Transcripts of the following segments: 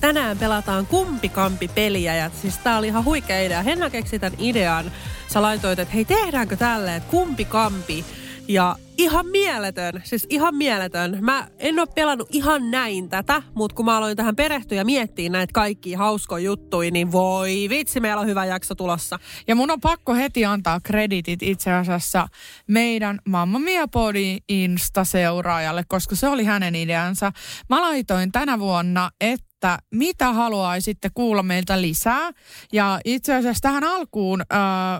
Tänään pelataan kumpikampi peliä ja siis tää oli ihan huikea idea. Henna keksi tämän idean. Sä laitoit, että hei tehdäänkö tälleen, että kumpikampi. Ja ihan mieletön, siis ihan mieletön. Mä en ole pelannut ihan näin tätä, mutta kun mä aloin tähän perehtyä ja miettiä näitä kaikki hauskoja juttuja, niin voi vitsi, meillä on hyvä jakso tulossa. Ja mun on pakko heti antaa kreditit itse asiassa meidän Mamma Mia Podi Insta-seuraajalle, koska se oli hänen ideansa. Mä laitoin tänä vuonna, että että mitä haluaisitte kuulla meiltä lisää. Ja itse asiassa tähän alkuun öö,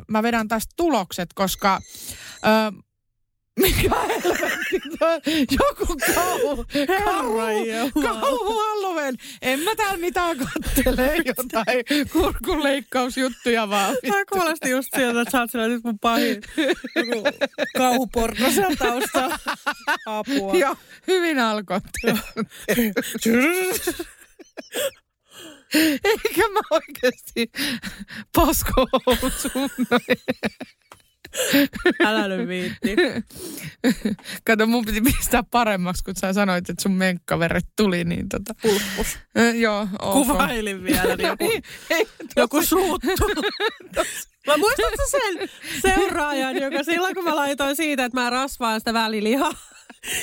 mä vedän tästä tulokset, koska öö, mikä helvetti Joku kauhu. Kauhu, kauhu Halloween. En mä täällä mitään kattele jotain kurkunleikkausjuttuja vaan. Tämä kuulosti just sieltä, että sä oot siellä nyt mun pahin. Joku kauhuporno siellä taustalla. Apua. Joo, hyvin alkoi. Eikä mä oikeasti pasko sun. Älä nyt viitti. Kato, mun piti pistää paremmaksi, kun sä sanoit, että sun menkkaveret tuli, niin tota... Pulppus. joo, ok. Kuvailin vielä, niin joku, ei, joku suuttu. Mä muistatko sen seuraajan, joka silloin kun mä laitoin siitä, että mä rasvaan sitä välilihaa,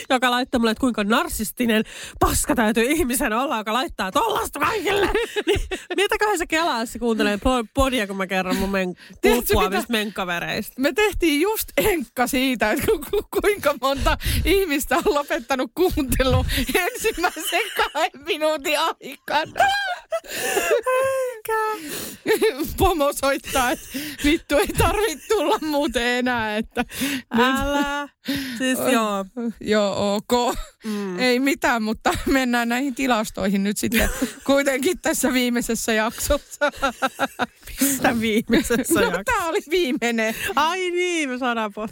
joka laittoi mulle, että kuinka narsistinen paska täytyy ihmisen olla, joka laittaa tollasta kaikille. niin, mitäköhän se kelaa, se kuuntelee podia, kun mä kerron mun men- pulppuavista menkkavereista. Me tehtiin just enkka siitä, että ku, ku, kuinka monta ihmistä on lopettanut kuuntelu ensimmäisen kahden minuutin aikana. Eikä. Pomo soittaa, että vittu ei tarvitse tulla muuten enää. Että Älä. Siis joo. Joo, ok. Mm. Ei mitään, mutta mennään näihin tilastoihin nyt sitten kuitenkin tässä viimeisessä jaksossa. Mistä viimeisessä no, jaksossa? tämä oli viimeinen. Ai niin, me saadaan pot.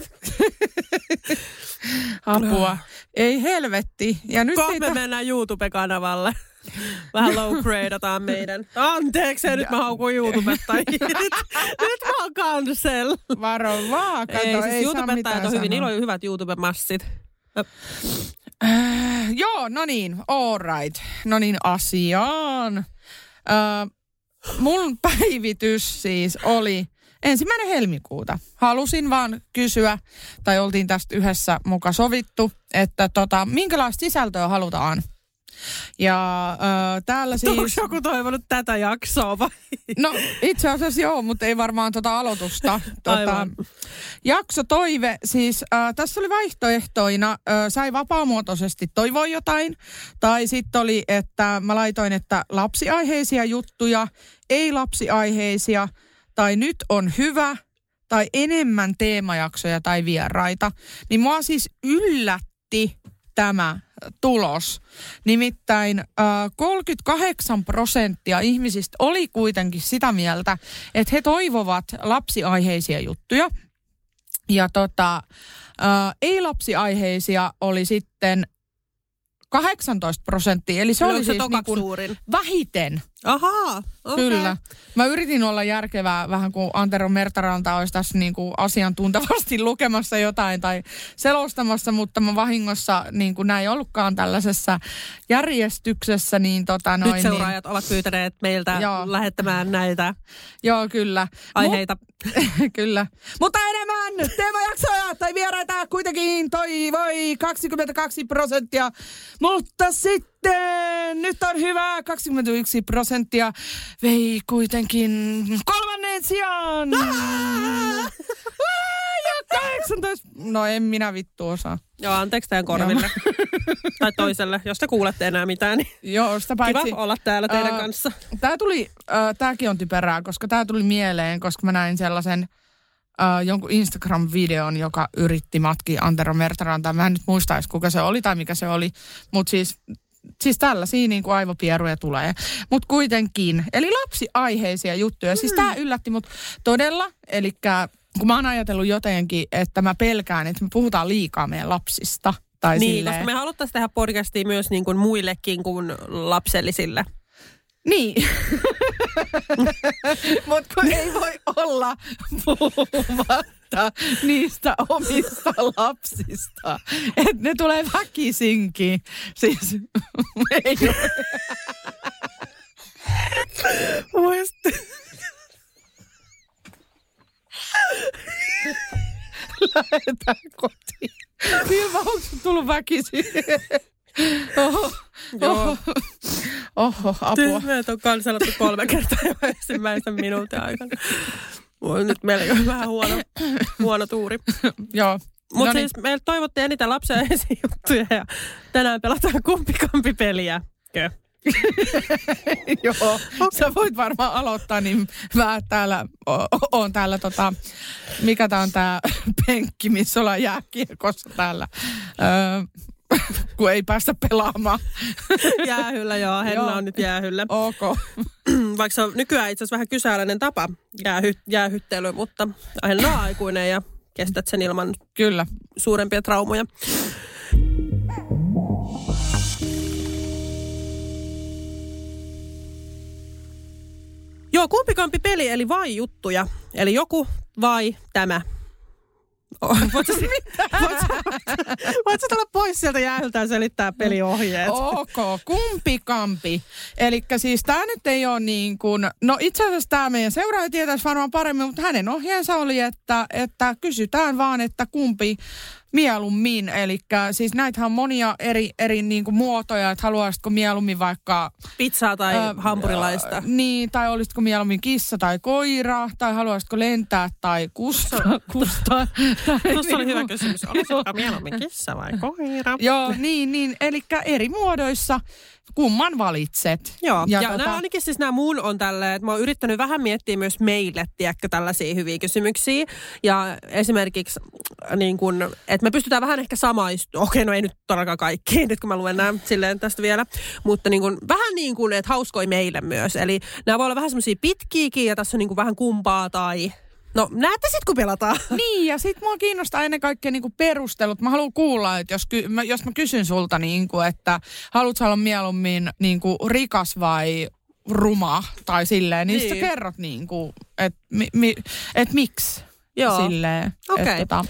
Apua. Ei helvetti. Ja nyt Kohta ei me mennään YouTube-kanavalle. Vähän low gradeataan meidän. Anteeksi, nyt mä haukun YouTubettajia. nyt, nyt mä oon cancel. Varo vaan, kato, ei, ei, siis saa YouTubettajat on hyvin, niillä on hyvät YouTube-massit. Äh, joo, no niin, all right. No niin, asiaan. Äh, mun päivitys siis oli ensimmäinen helmikuuta. Halusin vaan kysyä, tai oltiin tästä yhdessä muka sovittu, että tota, minkälaista sisältöä halutaan. Ja äh, täällä Siis... Onko joku toivonut tätä jaksoa vai? No itse asiassa joo, mutta ei varmaan tota aloitusta. Aivan. jakso toive, siis äh, tässä oli vaihtoehtoina, äh, sai vapaamuotoisesti toivoa jotain. Tai sitten oli, että mä laitoin, että lapsiaiheisia juttuja, ei lapsiaiheisia, tai nyt on hyvä, tai enemmän teemajaksoja tai vieraita. Niin mua siis yllätti tämä tulos. Nimittäin äh, 38 prosenttia ihmisistä oli kuitenkin sitä mieltä, että he toivovat lapsiaiheisia juttuja. Ja tota, äh, ei-lapsiaiheisia oli sitten 18 prosenttia. Eli se Oliko oli se siis niin kuin suurin? vähiten. Ahaa, okay. Kyllä. Mä yritin olla järkevää vähän kuin Antero Mertaranta olisi tässä niin kuin asiantuntevasti lukemassa jotain tai selostamassa, mutta mä vahingossa niin kuin näin ollutkaan tällaisessa järjestyksessä. Niin tota noin, Nyt seuraajat ovat pyytäneet meiltä Joo. lähettämään näitä Niin, joo, kyllä. aiheita. Mut, kyllä. Mutta enemmän teemajaksoja tai vieraita kuitenkin toivoi 22 prosenttia. Mutta sitten nyt on hyvä 21 prosenttia vei kuitenkin kolmannen sijaan. ja 18. No en minä vittu osaa. Joo, anteeksi teidän korville. tai toiselle, jos te kuulette enää mitään, niin Joo, sitä paitsi... kiva olla täällä teidän Ää, kanssa. Tämä tuli, äh, tämäkin on typerää, koska tämä tuli mieleen, koska mä näin sellaisen äh, jonkun Instagram-videon, joka yritti matkia Antero Mertarantaa. Mä en nyt muista edes, kuka se oli tai mikä se oli, mutta siis, siis tällaisia niin kuin aivopieruja tulee. Mutta kuitenkin, eli lapsiaiheisia juttuja. Siis tämä yllätti mut todella, eli kun mä oon ajatellut jotenkin, että mä pelkään, että me puhutaan liikaa meidän lapsista. Tai Niin, silleen. koska me haluttaisiin tehdä podcastia myös niin kuin muillekin kuin lapsellisille. Niin. Mutta kun ei voi olla puhumatta niistä omista lapsista. Että ne tulee väkisinkin. Siis ei ole. Lähetään kotiin. Vilma, onko tullut väkisin? Oho, oho, oho, apua. Meidät on kansallattu kolme kertaa jo ensimmäisen minuutin aikana. Voi nyt meillä on vähän huono, huono tuuri. Joo. Mutta No niin. siis meiltä toivottiin eniten lapsen juttuja ja tänään pelataan kumpikampi peliä. Kö? Joo, sä voit varmaan aloittaa, niin mä täällä o- oon täällä tota, mikä tää on tää penkki, missä ollaan jääkiekossa täällä. Öö, kun ei päästä pelaamaan. Jäähyllä, joo. Henna Joo. on nyt jäähyllä. Ok. Vaikka se on nykyään itse asiassa vähän kyseenalainen tapa jäähy, jäähyttely, mutta Henna on aikuinen ja kestät sen ilman Kyllä. suurempia traumoja. Joo, kumpikampi peli, eli vai juttuja. Eli joku vai tämä. Oh, voitko, tulla pois sieltä jäähyltä ja selittää peliohjeet? Ok, kumpi kampi. Eli siis tämä nyt ei ole niin kuin, no itse asiassa tämä meidän seuraaja tietäisi varmaan paremmin, mutta hänen ohjeensa oli, että, että kysytään vaan, että kumpi mieluummin. Eli siis näitähän on monia eri, eri niin kuin muotoja, että haluaisitko mieluummin vaikka... Pizzaa tai ää, hampurilaista. ää, niin, tai olisitko mieluummin kissa tai koira, tai haluaisitko lentää tai kusta. kusta Tuossa oli niin hyvä kysymys. Olisitko mieluummin kissa vai koira? Joo, niin, niin. Eli eri muodoissa kumman valitset. Joo, ja, ja tota- nämä ainakin siis nämä mun on tälleen, että mä oon yrittänyt vähän miettiä myös meille, tiedätkö, tällaisia hyviä kysymyksiä. Ja esimerkiksi niin kun, että me pystytään vähän ehkä samaistumaan, okei no ei nyt todellakaan kaikkiin, nyt kun mä luen nämä silleen tästä vielä, mutta niin kun, vähän niin kuin, että hauskoi meille myös. Eli nämä voi olla vähän semmoisia pitkiäkin ja tässä on niin kuin vähän kumpaa tai No näette sitten, kun pelataan. Niin, ja sit mua kiinnostaa ennen kaikkea niinku perustelut. Mä haluan kuulla, että jos, ky- mä, jos mä kysyn sulta, niinku, että haluatko olla mieluummin niinku rikas vai ruma tai silleen, niin, niin. Niin. sä kerrot, niinku, että mi, mi, et miksi Joo. silleen. Okei. Et, tota,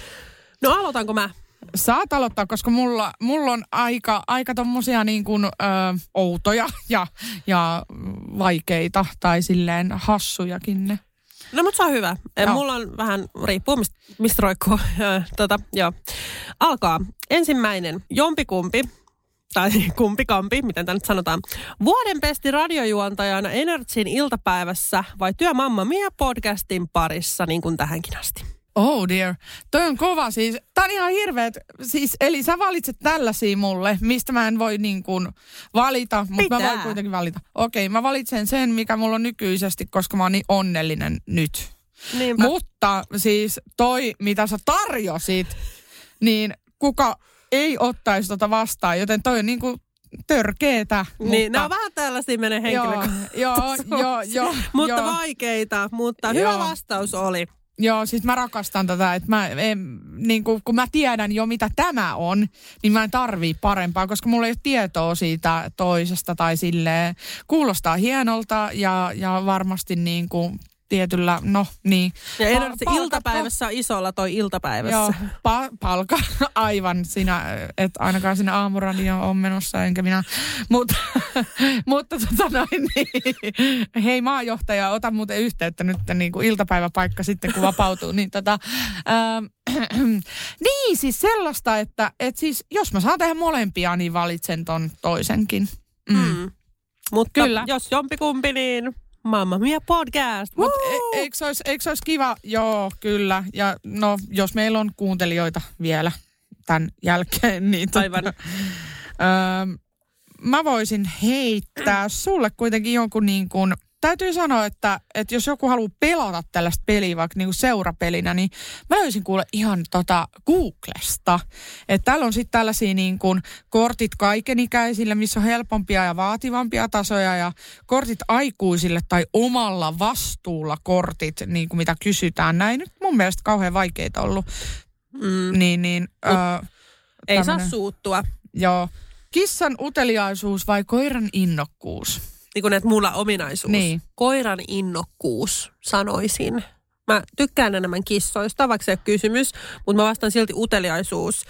No aloitanko mä? saat aloittaa, koska mulla, mulla on aika, aika tommosia niin kuin, ö, outoja ja, ja vaikeita tai silleen hassujakin ne. No mutta se on hyvä. Joo. Joo. Mulla on vähän, riippuu mistä, mistä roikkuu. Ö, tota, joo. Alkaa. Ensimmäinen, jompikumpi, tai kumpikampi, miten tämä nyt sanotaan. Vuoden pesti radiojuontajana Energyn iltapäivässä vai työ Mamma Mia podcastin parissa, niin kuin tähänkin asti? Oh dear. Toi on kova siis. Tää on ihan hirveet. Siis, eli sä valitset tällaisia mulle, mistä mä en voi niin kuin valita, mutta mä voin kuitenkin valita. Okei, mä valitsen sen, mikä mulla on nykyisesti, koska mä oon niin onnellinen nyt. Niinpä. Mutta siis toi, mitä sä tarjosit, niin kuka ei ottaisi tota vastaan, joten toi on niinku törkeetä. niin, mutta, nämä on vähän tällaisia menee joo, henkilökohtaisesti. joo, joo, joo, Mutta joo. vaikeita, mutta hyvä Joo. vastaus oli. Joo, siis mä rakastan tätä, että mä, en, niin kuin, kun mä tiedän jo mitä tämä on, niin mä en tarvii parempaa, koska mulla ei ole tietoa siitä toisesta tai silleen. Kuulostaa hienolta ja, ja varmasti niin kuin tietyllä, no niin. Ja Energy palkat- iltapäivässä on isolla toi iltapäivässä. Joo, pa- palka aivan sinä, että ainakaan sinä aamuradioon on menossa, enkä minä. Mutta, mutta tota noin, niin, hei maajohtaja, ota muuten yhteyttä nyt niin kuin iltapäiväpaikka sitten, kun vapautuu. Niin, tota, ähm, niin siis sellaista, että et siis, jos mä saan tehdä molempia, niin valitsen ton toisenkin. Mm. Mm. Mutta. Kyllä. jos jompikumpi, niin Mamma Mia podcast. Woo! e- eikö se olisi, eikö olisi kiva? Joo, kyllä. Ja no, jos meillä on kuuntelijoita vielä tämän jälkeen, niin... tota- Aivan. Öö, mä voisin heittää sulle kuitenkin jonkun niin kuin täytyy sanoa, että, että jos joku haluaa pelata tällaista peliä vaikka niin kuin seurapelinä, niin mä löysin kuule ihan tota Googlesta. Että täällä on sitten tällaisia niin kuin kortit kaikenikäisille, missä on helpompia ja vaativampia tasoja ja kortit aikuisille tai omalla vastuulla kortit, niin kuin mitä kysytään. Näin nyt mun mielestä kauhean vaikeita ollut. Mm. Niin, niin, öö, ei tämmönen, saa suuttua. Joo. Kissan uteliaisuus vai koiran innokkuus? Niin kuin että mulla ominaisuus. Niin. Koiran innokkuus, sanoisin. Mä tykkään enemmän kissoista, vaikka se ei ole kysymys, mutta mä vastaan silti uteliaisuus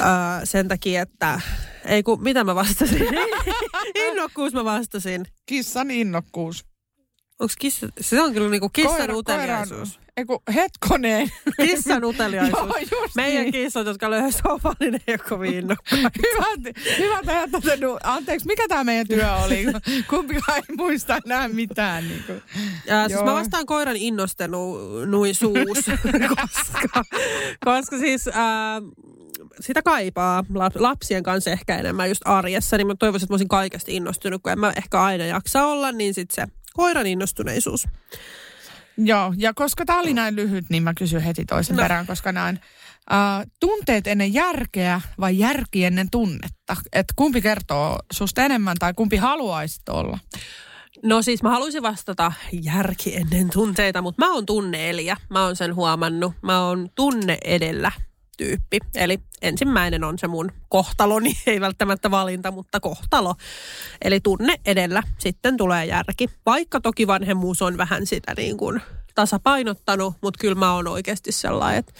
öö, sen takia, että ei kun, mitä mä vastasin? innokkuus mä vastasin. Kissan innokkuus. Onko kissa, se on kyllä niinku kissan Koira, uteliaisuus. Eiku, hetkoneen. Kissan uteliaisuus. Joo, Meidän niin. kissat, jotka löyhä sofan, niin ei ole kovin innokkaita. hyvä, hyvä tehdä Anteeksi, mikä tämä meidän työ oli? Kumpikaan ei muista enää mitään. Niin kuin. Ja, siis mä vastaan koiran innostenuisuus, koska, koska siis... Ää, sitä kaipaa lapsien kanssa ehkä enemmän just arjessa, niin mä toivoisin, että mä olisin kaikesta innostunut, kun en mä ehkä aina jaksa olla, niin sitten se koiran innostuneisuus. Joo, ja koska tämä oli näin lyhyt, niin mä kysyn heti toisen no. perään, koska näin. Uh, tunteet ennen järkeä vai järki ennen tunnetta? Et kumpi kertoo susta enemmän tai kumpi haluaisit olla? No siis mä haluaisin vastata järki ennen tunteita, mutta mä oon tunneelijä. Mä oon sen huomannut. Mä oon tunne edellä tyyppi. Eli ensimmäinen on se mun kohtaloni, ei välttämättä valinta, mutta kohtalo. Eli tunne edellä, sitten tulee järki. Vaikka toki vanhemmuus on vähän sitä niin kuin tasapainottanut, mutta kyllä mä oon oikeasti sellainen, että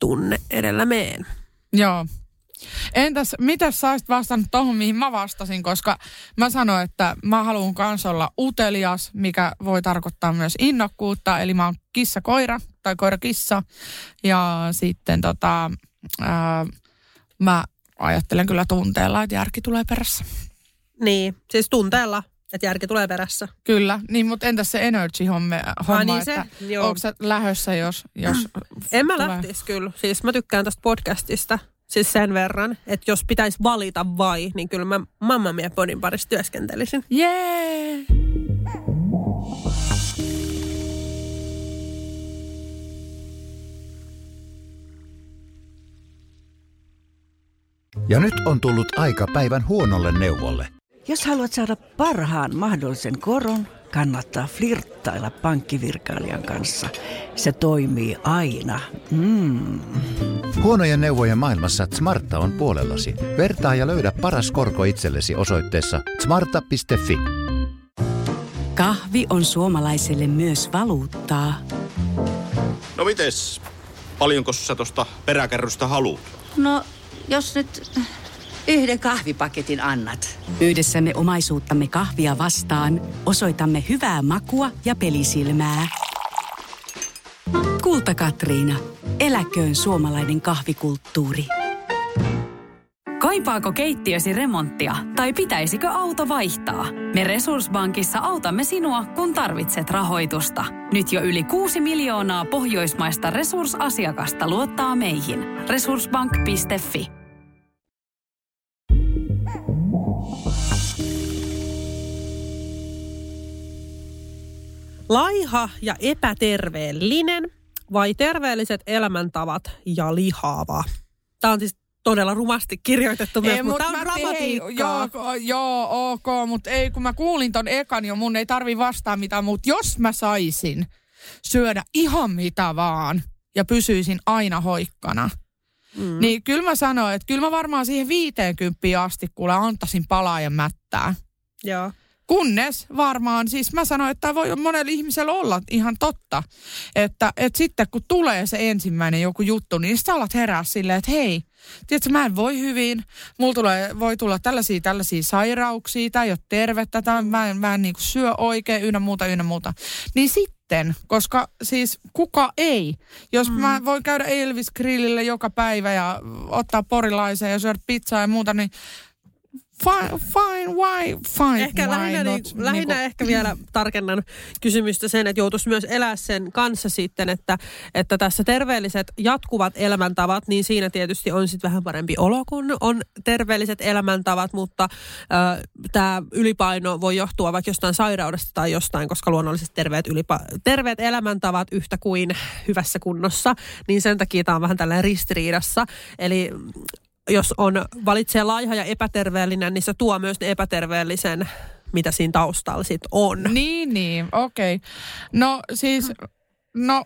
tunne edellä meen. Joo, Entäs, mitä sä olisit vastannut tuohon, mihin mä vastasin, koska mä sanoin, että mä haluan kans olla utelias, mikä voi tarkoittaa myös innokkuutta, eli mä oon kissa-koira tai koira-kissa. Ja sitten tota, ää, mä ajattelen kyllä tunteella, että järki tulee perässä. Niin, siis tunteella että järki tulee perässä. Kyllä, niin mutta entäs se energy-homma, ah, niin että onko sä lähössä, jos, jos En mä lähtisi kyllä. Siis mä tykkään tästä podcastista. Siis sen verran, että jos pitäisi valita vai, niin kyllä mä Mamma Mia Podin parissa työskentelisin. Jee! Yeah. Ja nyt on tullut aika päivän huonolle neuvolle. Jos haluat saada parhaan mahdollisen koron, kannattaa flirttailla pankkivirkailijan kanssa. Se toimii aina. Mm. Huonojen neuvojen maailmassa Smarta on puolellasi. Vertaa ja löydä paras korko itsellesi osoitteessa smarta.fi. Kahvi on suomalaiselle myös valuuttaa. No mites? Paljonko sä tosta peräkärrystä haluat? No, jos nyt Yhden kahvipaketin annat. Yhdessämme omaisuuttamme kahvia vastaan osoitamme hyvää makua ja pelisilmää. Kulta Katriina. Eläköön suomalainen kahvikulttuuri. Kaipaako keittiösi remonttia tai pitäisikö auto vaihtaa? Me Resurssbankissa autamme sinua, kun tarvitset rahoitusta. Nyt jo yli 6 miljoonaa pohjoismaista resursasiakasta luottaa meihin. Resurssbank.fi Laiha ja epäterveellinen vai terveelliset elämäntavat ja lihava? Tämä on siis todella rumasti kirjoitettu myös, ei, mutta tämä on dramatiikkaa. Joo, joo, ok, mutta ei, kun mä kuulin ton ekan jo, mun ei tarvi vastaa mitään, mutta jos mä saisin syödä ihan mitä vaan ja pysyisin aina hoikkana, mm. niin kyllä mä sanoin, että kyllä mä varmaan siihen 50 asti kuule antaisin palaa ja mättää. Joo. Kunnes varmaan, siis mä sanoin, että tämä voi monella ihmisellä olla ihan totta. Että, että sitten kun tulee se ensimmäinen joku juttu, niin sä alat herää silleen, että hei, tiedätkö, mä en voi hyvin. Mulla tulee, voi tulla tällaisia, tällaisia sairauksia, tämä ei ole tervettä, tämä, mä en, mä en niin syö oikein, ynnä muuta, ynnä muuta. Niin sitten, koska siis kuka ei? Jos mm. mä voin käydä Elvis Grillille joka päivä ja ottaa porilaisen ja syödä pizzaa ja muuta, niin Fine, fine, why, fine, Ehkä why lähinnä, not, niin, lähinnä niinku- ehkä vielä tarkennan kysymystä sen, että joutuisi myös elää sen kanssa sitten, että, että tässä terveelliset jatkuvat elämäntavat, niin siinä tietysti on sitten vähän parempi olo, kun on terveelliset elämäntavat, mutta äh, tämä ylipaino voi johtua vaikka jostain sairaudesta tai jostain, koska luonnollisesti terveet, ylipa- terveet elämäntavat yhtä kuin hyvässä kunnossa, niin sen takia tämä on vähän tällainen ristiriidassa. Eli jos on, valitsee laiha ja epäterveellinen, niin se tuo myös ne epäterveellisen, mitä siinä taustalla sitten on. Niin, niin, okei. Okay. No siis, no...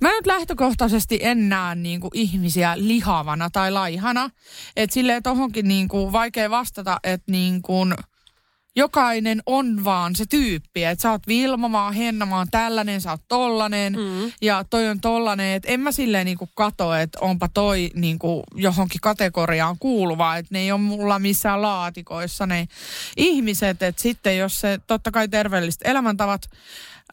Mä nyt lähtökohtaisesti en näe niinku ihmisiä lihavana tai laihana. Että silleen tohonkin niinku vaikea vastata, että niinku jokainen on vaan se tyyppi. Että sä oot Vilma, mä oon Henna, mä oon tällainen, sä oot tollanen mm. ja toi on tollanen. Että en mä silleen niinku kato, että onpa toi niinku johonkin kategoriaan kuuluva. Että ne ei ole mulla missään laatikoissa ne ihmiset. Että sitten jos se totta kai terveelliset elämäntavat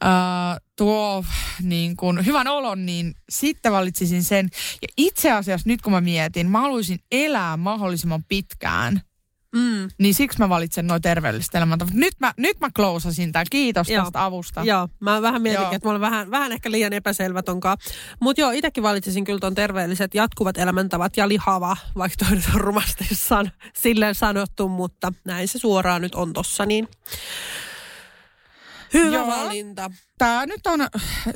ää, tuo niin kuin hyvän olon, niin sitten valitsisin sen. Ja itse asiassa nyt kun mä mietin, mä haluaisin elää mahdollisimman pitkään. Mm. Niin siksi mä valitsen noin terveelliset elämäntavat. Nyt mä, nyt mä klousasin tämän. Kiitos Joo. tästä avusta. Joo, mä vähän mietinkin, Joo. että mä olen vähän, vähän ehkä liian epäselvä tonkaan. Mutta joo, itsekin valitsisin kyllä ton terveelliset jatkuvat elämäntavat ja lihava, vaikka toi nyt on rumasti san, silleen sanottu, mutta näin se suoraan nyt on tossa, niin hyvä Joo. valinta. Tämä nyt on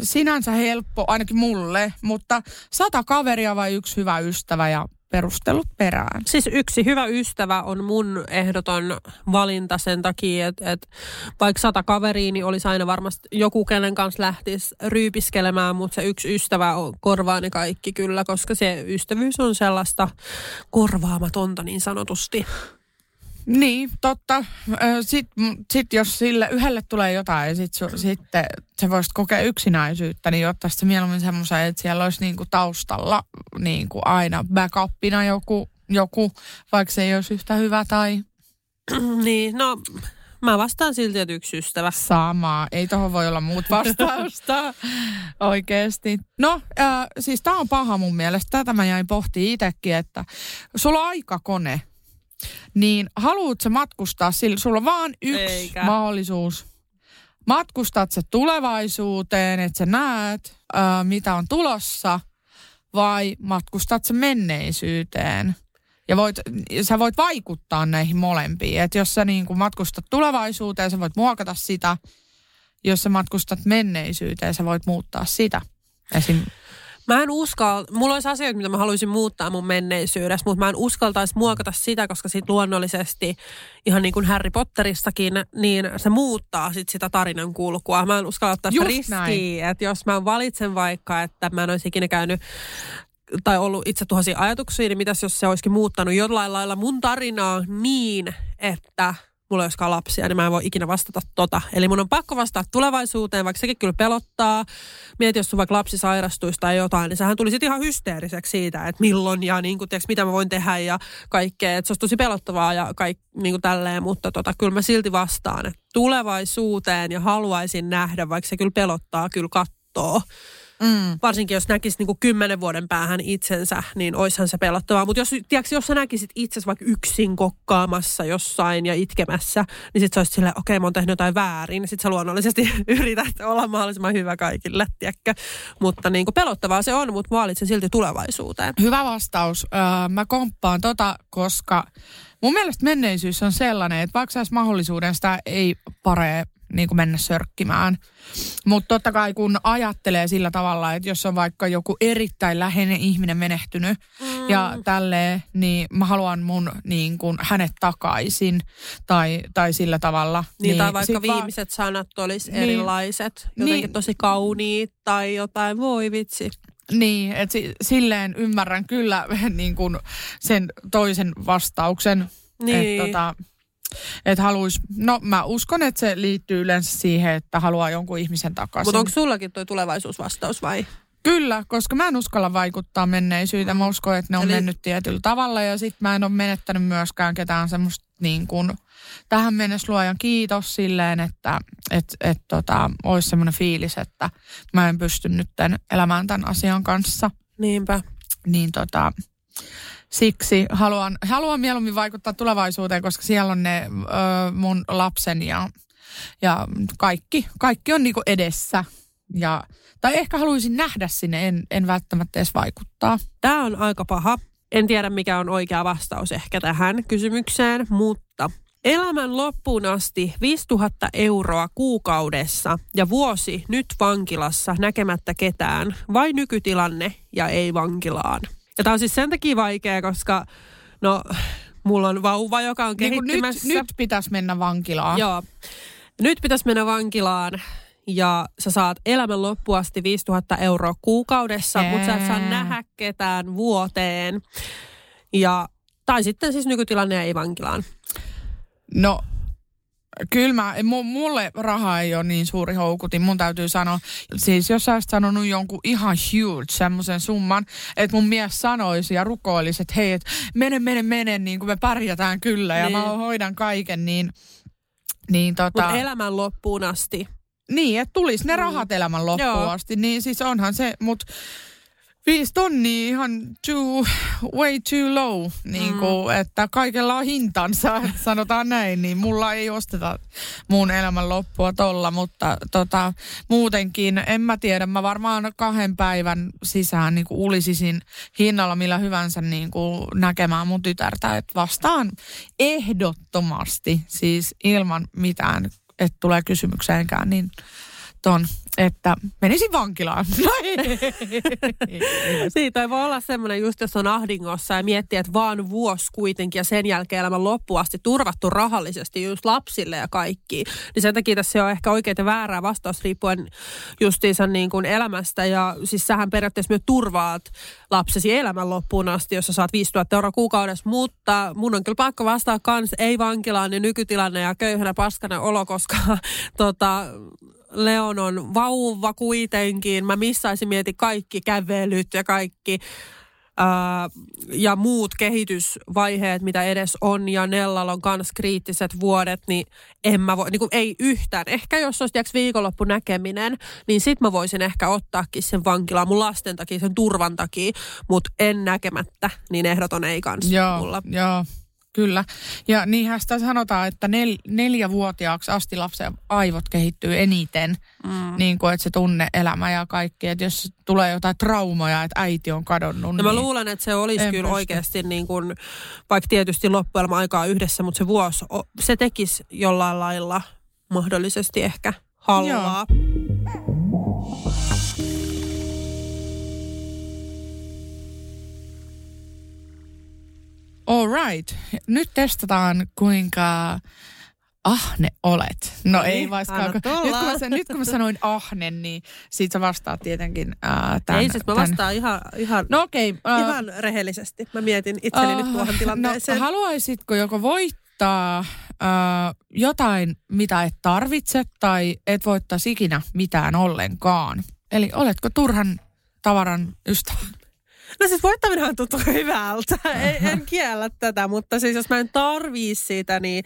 sinänsä helppo, ainakin mulle, mutta sata kaveria vai yksi hyvä ystävä ja perustelut perään. Siis yksi hyvä ystävä on mun ehdoton valinta sen takia, että, että vaikka sata kaveria, niin olisi aina varmasti joku, kenen kanssa lähtisi ryypiskelemään, mutta se yksi ystävä on, korvaa ne kaikki kyllä, koska se ystävyys on sellaista korvaamatonta niin sanotusti. Niin, totta. Sitten sit jos sille yhdelle tulee jotain ja sit su, sitten sä voisit kokea yksinäisyyttä, niin ottaisi se mieluummin semmoisen, että siellä olisi niinku taustalla niinku aina backupina joku, joku, vaikka se ei olisi yhtä hyvä tai niin, no mä vastaan silti, että yksi ystävä. samaa. Ei tohon voi olla muut vastausta oikeasti. No, äh, siis tää on paha mun mielestä. Tätä mä jäin pohtimaan itsekin, että sulla on aikakone. Niin haluut sä matkustaa sillä, sulla on vaan yksi Eikä. mahdollisuus. Matkustat sä tulevaisuuteen, että sä näet, äh, mitä on tulossa, vai matkustat sä menneisyyteen? Ja voit, sä voit vaikuttaa näihin molempiin. Että jos sä niin kuin matkustat tulevaisuuteen, sä voit muokata sitä. Jos sä matkustat menneisyyteen, sä voit muuttaa sitä. Esim. Mä en uskal, mulla olisi asioita, mitä mä haluaisin muuttaa mun menneisyydessä, mutta mä en uskaltaisi muokata sitä, koska sit luonnollisesti, ihan niin kuin Harry Potteristakin, niin se muuttaa sit sitä tarinan kulkua. Mä en uskalla ottaa sitä riskiä, että jos mä valitsen vaikka, että mä en olisi ikinä käynyt tai ollut itse tuhansia ajatuksia, niin mitäs jos se olisikin muuttanut jollain lailla mun tarinaa niin, että mulla ei olisikaan lapsia, niin mä en voi ikinä vastata tota. Eli mun on pakko vastata tulevaisuuteen, vaikka sekin kyllä pelottaa. Mieti, jos sun vaikka lapsi sairastuisi tai jotain, niin sähän tulisit ihan hysteeriseksi siitä, että milloin ja niin kuin, tiiäks, mitä mä voin tehdä ja kaikkea. Että se olisi tosi pelottavaa ja kaik, niin kuin tälleen, mutta tota, kyllä mä silti vastaan, että tulevaisuuteen ja haluaisin nähdä, vaikka se kyllä pelottaa, kyllä kattoo. Mm. Varsinkin jos näkisit niin kymmenen vuoden päähän itsensä, niin oishan se pelottavaa. Mutta jos, tiedätkö, jos sä näkisit itsesi vaikka yksin kokkaamassa jossain ja itkemässä, niin sit sä olisit silleen, okei, mä oon tehnyt jotain väärin. Sitten sä luonnollisesti yrität olla mahdollisimman hyvä kaikille, tiedätkö. Mutta niin kuin pelottavaa se on, mutta mä valitsen silti tulevaisuuteen. Hyvä vastaus. Öö, mä komppaan tota, koska mun mielestä menneisyys on sellainen, että vaikka saisi mahdollisuuden, sitä ei paree niin kuin mennä sörkkimään. Mutta totta kai kun ajattelee sillä tavalla, että jos on vaikka joku erittäin läheinen ihminen menehtynyt mm. ja tälleen, niin mä haluan mun niin kuin, hänet takaisin tai, tai sillä tavalla. Niin, tai sit vaikka vaan- viimeiset sanat olisi Niin. erilaiset, jotenkin Niin. tosi kauniit tai jotain, voi vitsi. Niin, että si- silleen ymmärrän kyllä niin kuin sen toisen vastauksen. Niin. Että tota, et haluais, no mä uskon, että se liittyy yleensä siihen, että haluaa jonkun ihmisen takaisin. Mutta onko sullakin tuo tulevaisuusvastaus vai? Kyllä, koska mä en uskalla vaikuttaa menneisyyteen. Mä uskon, että ne on Eli- Eli... mennyt tietyllä tavalla ja sit mä en ole menettänyt myöskään ketään semmoista niin kuin, tähän mennessä luojan kiitos silleen, että et, et, tota, olisi semmoinen fiilis, että mä en pysty nyt elämään tämän asian kanssa. Niinpä. Niin tota, siksi haluan, haluan mieluummin vaikuttaa tulevaisuuteen, koska siellä on ne ö, mun lapseni ja, ja kaikki, kaikki on niinku edessä. Ja, tai ehkä haluaisin nähdä sinne, en, en välttämättä edes vaikuttaa. Tämä on aika paha. En tiedä, mikä on oikea vastaus ehkä tähän kysymykseen, mutta elämän loppuun asti 5000 euroa kuukaudessa ja vuosi nyt vankilassa näkemättä ketään, vai nykytilanne ja ei vankilaan. Ja tämä on siis sen takia vaikea, koska no, mulla on vauva, joka on Niin kehittymässä. nyt, nyt pitäisi mennä vankilaan. Joo. Nyt pitäisi mennä vankilaan ja sä saat elämän loppuun asti 5000 euroa kuukaudessa, mutta sä et saa nähdä ketään vuoteen. Ja, tai sitten siis nykytilanne ei vankilaan. No, kyllä mä, mu- mulle raha ei ole niin suuri houkutin. Mun täytyy sanoa, siis jos sä olisit sanonut jonkun ihan huge semmoisen summan, että mun mies sanoisi ja rukoilisi, että hei, et mene, mene, mene, niin kuin me pärjätään kyllä ja Niin. mä hoidan kaiken, niin, niin tota... Mutta elämän loppuun asti. Niin, että tulisi ne Mm. rahat elämän loppuun Joo. asti. Niin siis onhan se, mutta viisi tonnia ihan too, way too low. Niin kuin, että kaikella on hintansa, sanotaan näin. Niin mulla ei osteta muun elämän loppua tolla, mutta tota, muutenkin en mä tiedä. Mä varmaan kahden päivän sisään niin kuin ulisisin hinnalla millä hyvänsä niin kuin näkemään mun tytärtä. Et vastaan ehdottomasti, siis ilman mitään, että tulee kysymykseenkään, niin ton, että menisin vankilaan. No ei. Siitä ei voi olla semmoinen just, jos on ahdingossa ja miettii, että vaan vuosi kuitenkin ja sen jälkeen elämän loppuun asti turvattu rahallisesti just lapsille ja kaikki. Niin sen takia tässä on ehkä oikeita väärää vastaus riippuen justiinsa niin kuin elämästä. Ja siis sähän periaatteessa myös turvaat lapsesi elämän loppuun asti, jos sä saat 5000 euroa kuukaudessa. Mutta mun on kyllä pakko vastaa kans, ei vankilaan niin nykytilanne ja köyhänä paskana olo, koska tota, Leon on vauva kuitenkin. Mä missaisin mieti kaikki kävelyt ja kaikki ää, ja muut kehitysvaiheet, mitä edes on. Ja Nellalla on kans kriittiset vuodet, niin en mä voi, niin kuin ei yhtään. Ehkä jos olisi tiiäks, viikonloppu näkeminen, niin sit mä voisin ehkä ottaakin sen vankilaan mun lasten takia, sen turvan takia. Mutta en näkemättä, niin ehdoton ei kans Joo, mulla. joo, kyllä. Ja niinhän sitä sanotaan, että nel, neljävuotiaaksi asti lapsen aivot kehittyy eniten, mm. niin kuin että se tunne elämä ja kaikki. Että jos tulee jotain traumoja, että äiti on kadonnut, No mä niin luulen, että se olisi kyllä pysty. oikeasti niin kuin, vaikka tietysti loppuelma aikaa yhdessä, mutta se vuosi, se tekisi jollain lailla mahdollisesti ehkä hallaa. All right. Nyt testataan, kuinka ahne olet. No Niin, ei vaikka. anna Nyt kun, mä, sen- nyt kun mä sanoin ahne, niin siitä sä vastaat tietenkin ää, tämän, Ei siis mä tämän- vastaan ihan, ihan, No. Okay, ihan rehellisesti. Mä mietin itseni nyt tuohon tilanteeseen. No, haluaisitko joko voittaa äh, jotain, mitä et tarvitse, tai et voittaisi ikinä mitään ollenkaan? Eli oletko turhan tavaran ystävä? No siis voittaminenhan tuntuu hyvältä. En, en kiellä tätä, mutta siis jos mä en tarvii sitä, niin,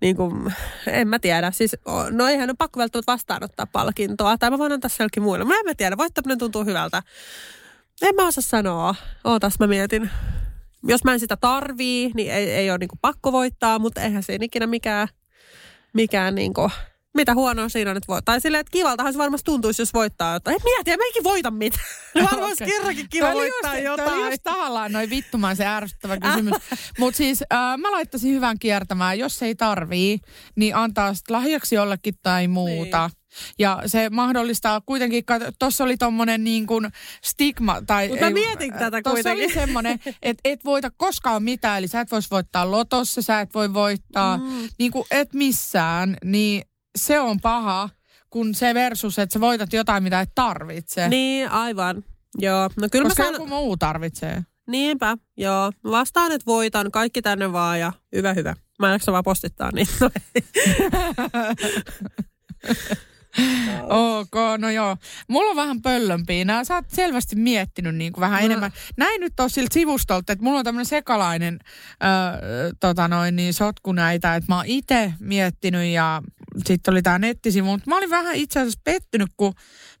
niin kuin, en mä tiedä. Siis, no eihän ole pakko välttämättä vastaanottaa palkintoa. Tai mä voin antaa se muille. Mä en mä tiedä, voittaminen tuntuu hyvältä. En mä osaa sanoa. Ootas mä mietin. Jos mä en sitä tarvii, niin ei, ei ole niin kuin pakko voittaa, mutta eihän siinä ikinä mikään, mikään niin kuin, mitä huonoa siinä nyt voi. Tai silleen, että kivaltahan se varmasti tuntuisi, jos voittaa jotain. En mieti, mä eikin voita mitään. No varmaan Okei. kerrankin kiva oli voittaa just, jotain. Toi oli just tahallaan noin vittumaisen ärsyttävä kysymys. Mutta siis äh, mä laittaisin hyvän kiertämään. Jos ei tarvii, niin antaa lahjaksi jollekin tai muuta. Niin. Ja se mahdollistaa kuitenkin, tuossa oli tommonen niin kuin stigma. Tai, Mut mä ei, mietin tätä kuitenkin. oli semmonen, että et voita koskaan mitään. Eli sä et vois voittaa lotossa, sä et voi voittaa mm. niin kuin et missään. Niin se on paha, kun se versus, että sä voitat jotain, mitä et tarvitse. Niin, aivan. Joo, no kyllä Koska mä sanon, joku muu tarvitsee. niinpä, joo. Vastaan, että voitan, kaikki tänne vaan ja hyvä, hyvä. Mä en jaksa vaan postittaa niin. Ok, no joo. Mulla on vähän pöllömpiä. Nää sä oot selvästi miettinyt niin kuin vähän No. enemmän. Näin nyt on siltä sivustolta, että mulla on tämmöinen sekalainen äh, tota noin, niin sotku näitä, että mä oon itse miettinyt ja sitten oli tämä nettisivu, mutta mä olin vähän itse asiassa pettynyt, kun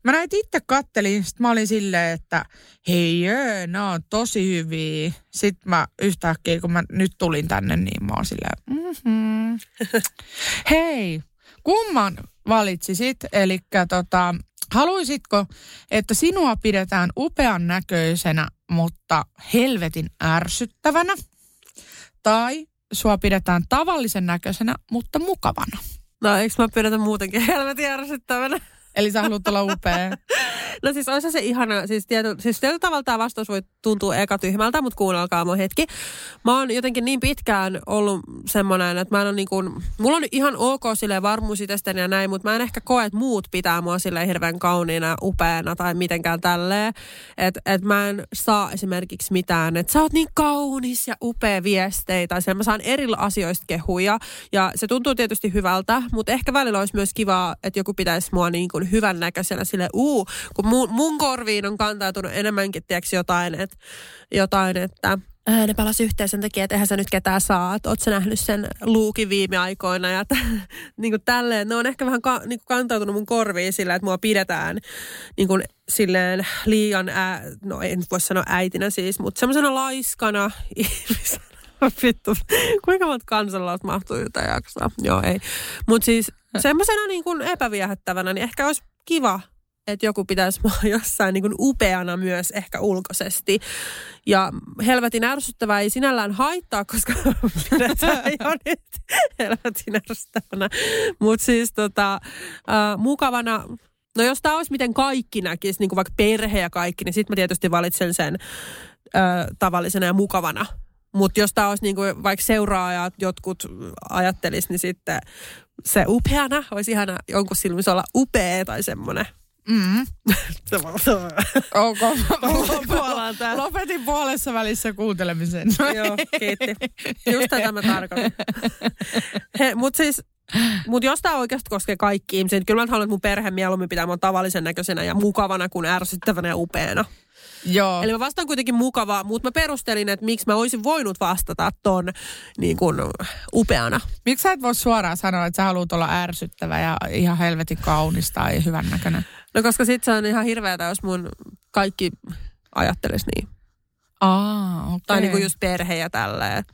mä näitä itse kattelin, sitten mä olin silleen, että hei jee, nämä on tosi hyviä. Sitten mä yhtäkkiä, kun mä nyt tulin tänne, niin mä oon silleen, mm-hmm. hei, kumman valitsisit? Eli tota, haluaisitko, että sinua pidetään upean näköisenä, mutta helvetin ärsyttävänä? Tai sua pidetään tavallisen näköisenä, mutta mukavana? No eikö mä pidetä muutenkin helvetin ärsyttävänä? Eli sä haluat olla upea. No siis olisi se ihana, siis, tiety, siis tietyllä tavalla tämä vastaus voi tuntua eka tyhmältä, mutta kuunnelkaa mun hetki. Mä oon jotenkin niin pitkään ollut semmoinen, että mä en ole niin kuin, mulla on ihan ok sille varmuus itsestäni ja näin, mutta mä en ehkä koe, että muut pitää mua sille hirveän kauniina, upeana tai mitenkään tälleen. Että et mä en saa esimerkiksi mitään, että sä oot niin kaunis ja upea viesteitä. Tai mä saan eri asioista kehuja ja se tuntuu tietysti hyvältä, mutta ehkä välillä olisi myös kiva, että joku pitäisi mua niin kuin hyvän näköisenä sille uu, kun mun, mun korviin on kantautunut enemmänkin, tiedätkö, jotain, että, jotain, että ää, ne palas yhteen sen takia, että eihän sä nyt ketään saa. Oletko nähnyt sen luukin viime aikoina ja t- niin kuin tälleen. Ne on ehkä vähän ka- niin kuin kantautunut mun korviin sillä, että mua pidetään niin kuin silleen liian, ää, no en voi sanoa äitinä siis, mutta semmoisena laiskana ihmisenä. Vittu, kuinka monta kansalaista mahtuu jotain jaksaa? Joo, ei. Mutta siis semmoisena niin kuin epäviehättävänä, niin ehkä olisi kiva että joku pitäisi mua jossain niin kuin upeana myös ehkä ulkoisesti. Ja helvetin ärsyttävää ei sinällään haittaa, koska pidetään jo nyt helvetin ärsyttävänä. Mutta siis tota, äh, mukavana, no jos tämä olisi miten kaikki näkisi, niin kuin vaikka perhe ja kaikki, niin sitten mä tietysti valitsen sen äh, tavallisena ja mukavana. Mutta jos tämä olisi niin kuin vaikka seuraajat jotkut ajattelis, niin sitten se upeana olisi ihana jonkun silmissä olla upea tai semmoinen. Mm. Ok. Puolaan tää. Lopetin puolessa välissä kuuntelemisen. Joo, kiitti. Just tätä mä tarkoitan. Mutta siis, mut jos tämä oikeasti koskee kaikki ihmisiä, niin kyllä mä haluan, että mun perhe mieluummin pitää mun tavallisen näköisenä ja mukavana kuin ärsyttävänä ja upeana. Joo. Eli mä vastaan kuitenkin mukavaa, mutta mä perustelin, että miksi mä olisin voinut vastata ton niin kuin upeana. Miksi sä et voi suoraan sanoa, että sä haluat olla ärsyttävä ja ihan helvetin kaunis tai hyvän näköinen? No koska sit se on ihan hirveätä, jos mun kaikki ajattelisi niin. Aa, okei. Tai niin kuin just perhe ja tälleen.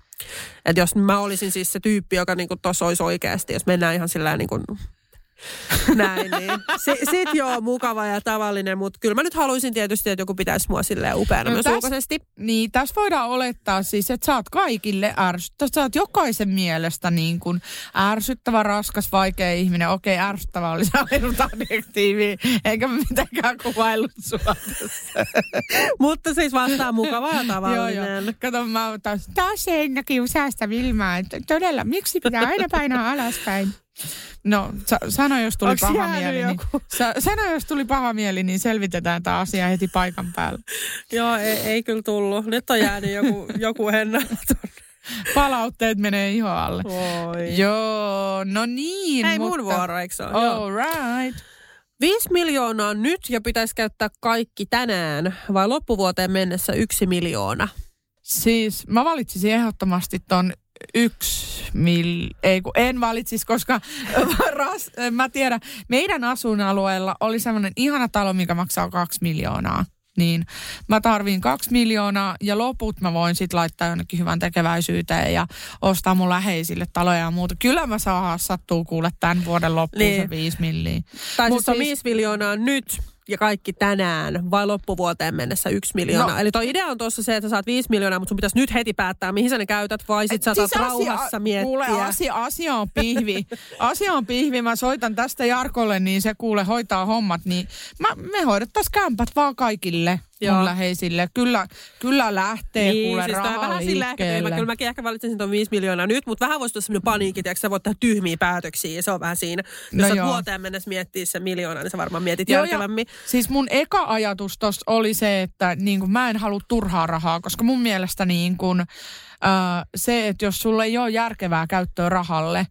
Että jos mä olisin siis se tyyppi, joka niin kuin tossa olisi oikeasti, jos mennään ihan sillä niin kuin näin, niin. Si- sit joo, mukava ja tavallinen, mutta kyllä mä nyt haluaisin tietysti, että joku pitäisi mua silleen upeana No myös täs- ulkoisesti. Niin, tässä voidaan olettaa siis, että sä oot kaikille ärsyttävä. Sä oot jokaisen mielestä niin kuin ärsyttävä, raskas, vaikea ihminen. Okei, ärsyttävä oli se adjektiivi, eikä mitenkään kuvaillut sua. Mutta siis vastaan mukava ja joo, tavallinen. joo. Kato, mä oon taas, taas ei näki useasta Vilmaa. että Todella, miksi pitää aina painaa alaspäin? No, sa- sano jos tuli Onks paha mieli, niin, joku? sa- sano jos tuli paha mieli, niin selvitetään tämä asia heti paikan päällä. Joo, ei, ei kyllä tullut. Nyt on jäänyt joku, joku hennaton. Palautteet menee ihon alle. Oi. Joo, no niin. Mun mutta... vuoro, eikö se ole? All right. 5 miljoonaa nyt ja pitäisi käyttää kaikki tänään vai loppuvuoteen mennessä yksi miljoona? Siis mä valitsisin ehdottomasti ton yksi mil... Ei kun en valitsisi, koska ras, mä tiedän, meidän asuinalueella oli semmoinen ihana talo, mikä maksaa kaksi miljoonaa. Niin mä tarviin kaksi miljoonaa ja loput mä voin sitten laittaa jonnekin hyvän tekeväisyyteen ja ostaa mun läheisille taloja ja muuta. Kyllä mä saa sattuu kuule tämän vuoden loppuun niin. Se viisi milliä. Tai Mut siis on siis- 5 miljoonaa nyt ja kaikki tänään vai loppuvuoteen mennessä yksi miljoonaa. No. Eli toi idea on tuossa se, että sä saat 5 miljoonaa, mutta sun pitäisi nyt heti päättää, mihin sä ne käytät, vai sit sä saat Siis rauhassa miettiä. Kuule, asia, asia on pihvi. asia on pihvi. Mä soitan tästä Jarkolle, niin se kuule hoitaa hommat. Niin mä, me hoidettaisiin kämpät vaan kaikille Joo. mun läheisille. Kyllä, kyllä lähtee Niin, kuule siis rahaa vähän sillä ehkä, mä, kyllä mäkin ehkä valitsisin tuon 5 miljoonaa nyt, mutta vähän voisi tulla sellainen paniikki, että sä voit tehdä tyhmiä päätöksiä ja se on vähän siinä. Jos No sä vuoteen mennessä miettii se miljoona, niin sä varmaan mietit Joo, järkevämmin. ja Siis mun eka ajatus tossa oli se, että niin kuin mä en halua turhaa rahaa, koska mun mielestä niin kuin, äh, se, että jos sulla ei ole järkevää käyttöä rahalle,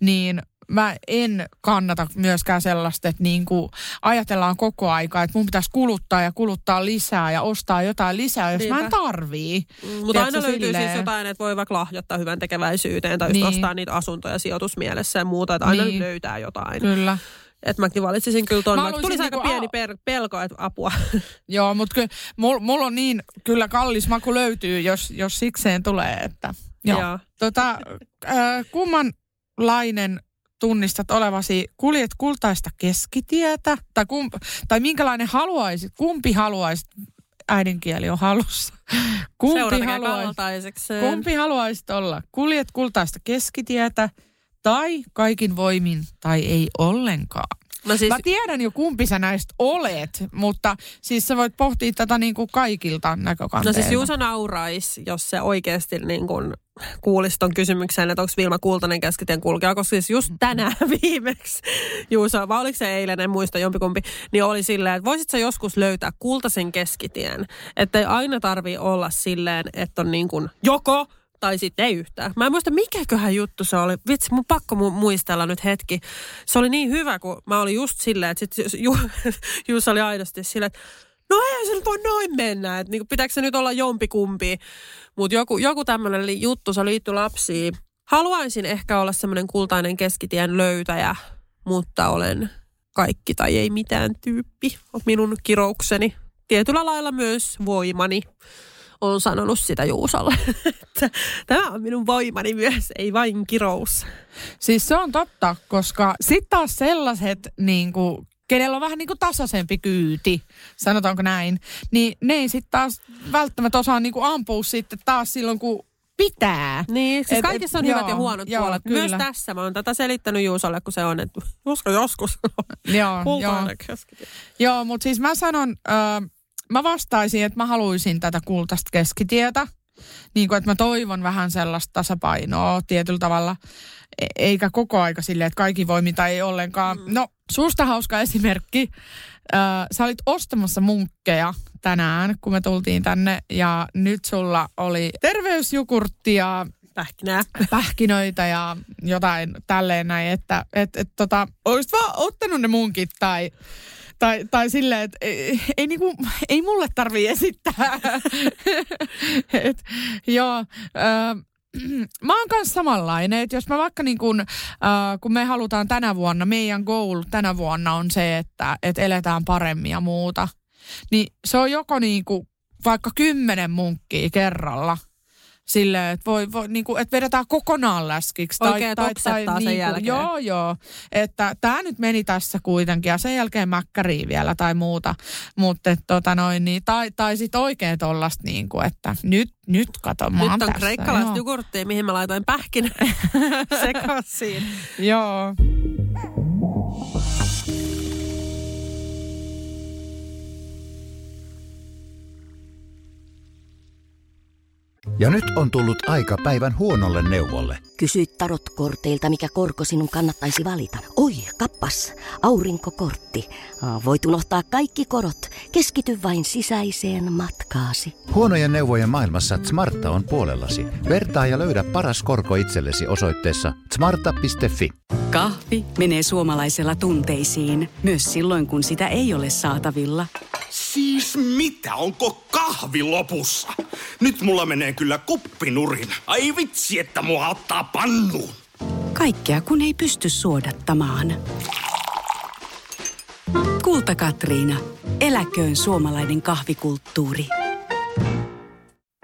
niin mä en kannata myöskään sellaista, että niin kuin ajatellaan koko aika, että mun pitäisi kuluttaa ja kuluttaa lisää ja ostaa jotain lisää, jos Niinpä. mä en tarvii. Mm, mutta aina löytyy silleen... siis jotain, että voi vaikka lahjoittaa hyvän tekeväisyyteen tai niin. ostaa niitä asuntoja sijoitusmielessä ja muuta, että aina niin. löytää jotain. Kyllä. Että mäkin valitsisin kyllä tuon, vaikka tulisi niinku aika pieni per, pelko, että apua. Joo, mutta kyllä mulla mul on niin kyllä kallis maku löytyy, jos, jos sikseen tulee, että... Joo. Joo. Tota, äh, kummanlainen tunnistat olevasi, kuljet kultaista keskitietä, tai, kum, tai minkälainen haluaisit, kumpi haluaisit, äidinkieli on halussa. Kumpi haluaisit, kumpi haluaisit olla? Kuljet kultaista keskitietä tai kaikin voimin tai ei ollenkaan? No siis... Mä tiedän jo kumpi sä näistä olet, mutta siis sä voit pohtia tätä niin kuin kaikilta näkökanteilta. No siis Juuso naurais, jos se oikeasti niin kuin kuulisi ton kysymyksen, että onko Vilma Kultanen keskitien kulkija, koska siis just tänään viimeksi Juuso, vai oliko se eilen, en muista jompikumpi, niin oli silleen, että voisit sä joskus löytää kultaisen keskitien, että ei aina tarvi olla silleen, että on niin kuin joko tai sitten ei yhtään. Mä en muista, mikäköhän juttu se oli. Vitsi, mun pakko mu- muistella nyt hetki. Se oli niin hyvä, kun mä olin just silleen, että sit Ju, Juus oli aidosti silleen, että no ei se nyt voi noin mennä, että niinku, pitääkö se nyt olla jompikumpi. Mutta joku, joku tämmöinen juttu, se liittyi lapsiin. Haluaisin ehkä olla semmoinen kultainen keskitien löytäjä, mutta olen kaikki tai ei mitään tyyppi. Minun kiroukseni. Tietyllä lailla myös voimani on sanonut sitä Juusolle. Tämä on minun voimani myös, ei vain kirous. Siis se on totta, koska sitten taas sellaiset niin kuin kenellä on vähän niin kuin tasaisempi kyyti, sanotaanko näin, niin ne ei sitten taas välttämättä osaa niin kuin ampua sitten taas silloin, kun pitää. Niin, siis et, kaikissa on et, hyvät joo, ja huonot joo, puolet. Kyllä. Myös tässä mä oon tätä selittänyt Juusolle, kun se on, että usko joskus. joo, joo. joo mutta siis mä sanon, äh, mä vastaisin, että mä haluaisin tätä kultaista keskitietä. Niin kuin, että mä toivon vähän sellaista tasapainoa tietyllä tavalla, e- eikä koko aika silleen, että kaikki voi mitä ei ollenkaan. Mm. No, susta hauska esimerkki. Äh, sä olit ostamassa munkkeja tänään, kun me tultiin tänne, ja nyt sulla oli terveysjukurttia, Pähkinää. pähkinöitä ja jotain tälleen näin, että et, et, tota, olisit vaan ottanut ne munkit tai tai, tai silleen, että ei, ei, niinku, ei mulle tarvii esittää. Et, joo, äh, mä oon kanssa samanlainen, että jos mä vaikka niin kun, äh, kun me halutaan tänä vuonna, meidän goal tänä vuonna on se, että, että eletään paremmin ja muuta, niin se on joko niin kuin vaikka kymmenen munkkia kerralla – silleen, että, voi, voi, niin kuin, että vedetään kokonaan läskiksi. Tai, Oikein tai, tai, tai niin sen jälkeen. Joo, joo. Että tämä nyt meni tässä kuitenkin ja sen jälkeen mäkkäriä vielä tai muuta. Mutta tota noin, niin, tai, tai sitten oikein tollasta niin kuin, että nyt, nyt kato, mä Nyt on kreikkalaista jogurttia, mihin mä laitoin pähkinä sekaisin. joo. Ja nyt on tullut aika päivän huonolle neuvolle. Kysy tarotkorteilta, mikä korko sinun kannattaisi valita. Oi, kappas, aurinkokortti. Voit unohtaa kaikki korot. Keskity vain sisäiseen matkaasi. Huonojen neuvojen maailmassa Smarta on puolellasi. Vertaa ja löydä paras korko itsellesi osoitteessa smarta.fi. Kahvi menee suomalaisella tunteisiin, myös silloin kun sitä ei ole saatavilla. Siis mitä? Onko kahvi lopussa? Nyt mulla menee kyllä kuppinurin. Ai vitsi, että mua ottaa pannuun. Kaikkea kun ei pysty suodattamaan. Kulta Katriina. Eläköön suomalainen kahvikulttuuri.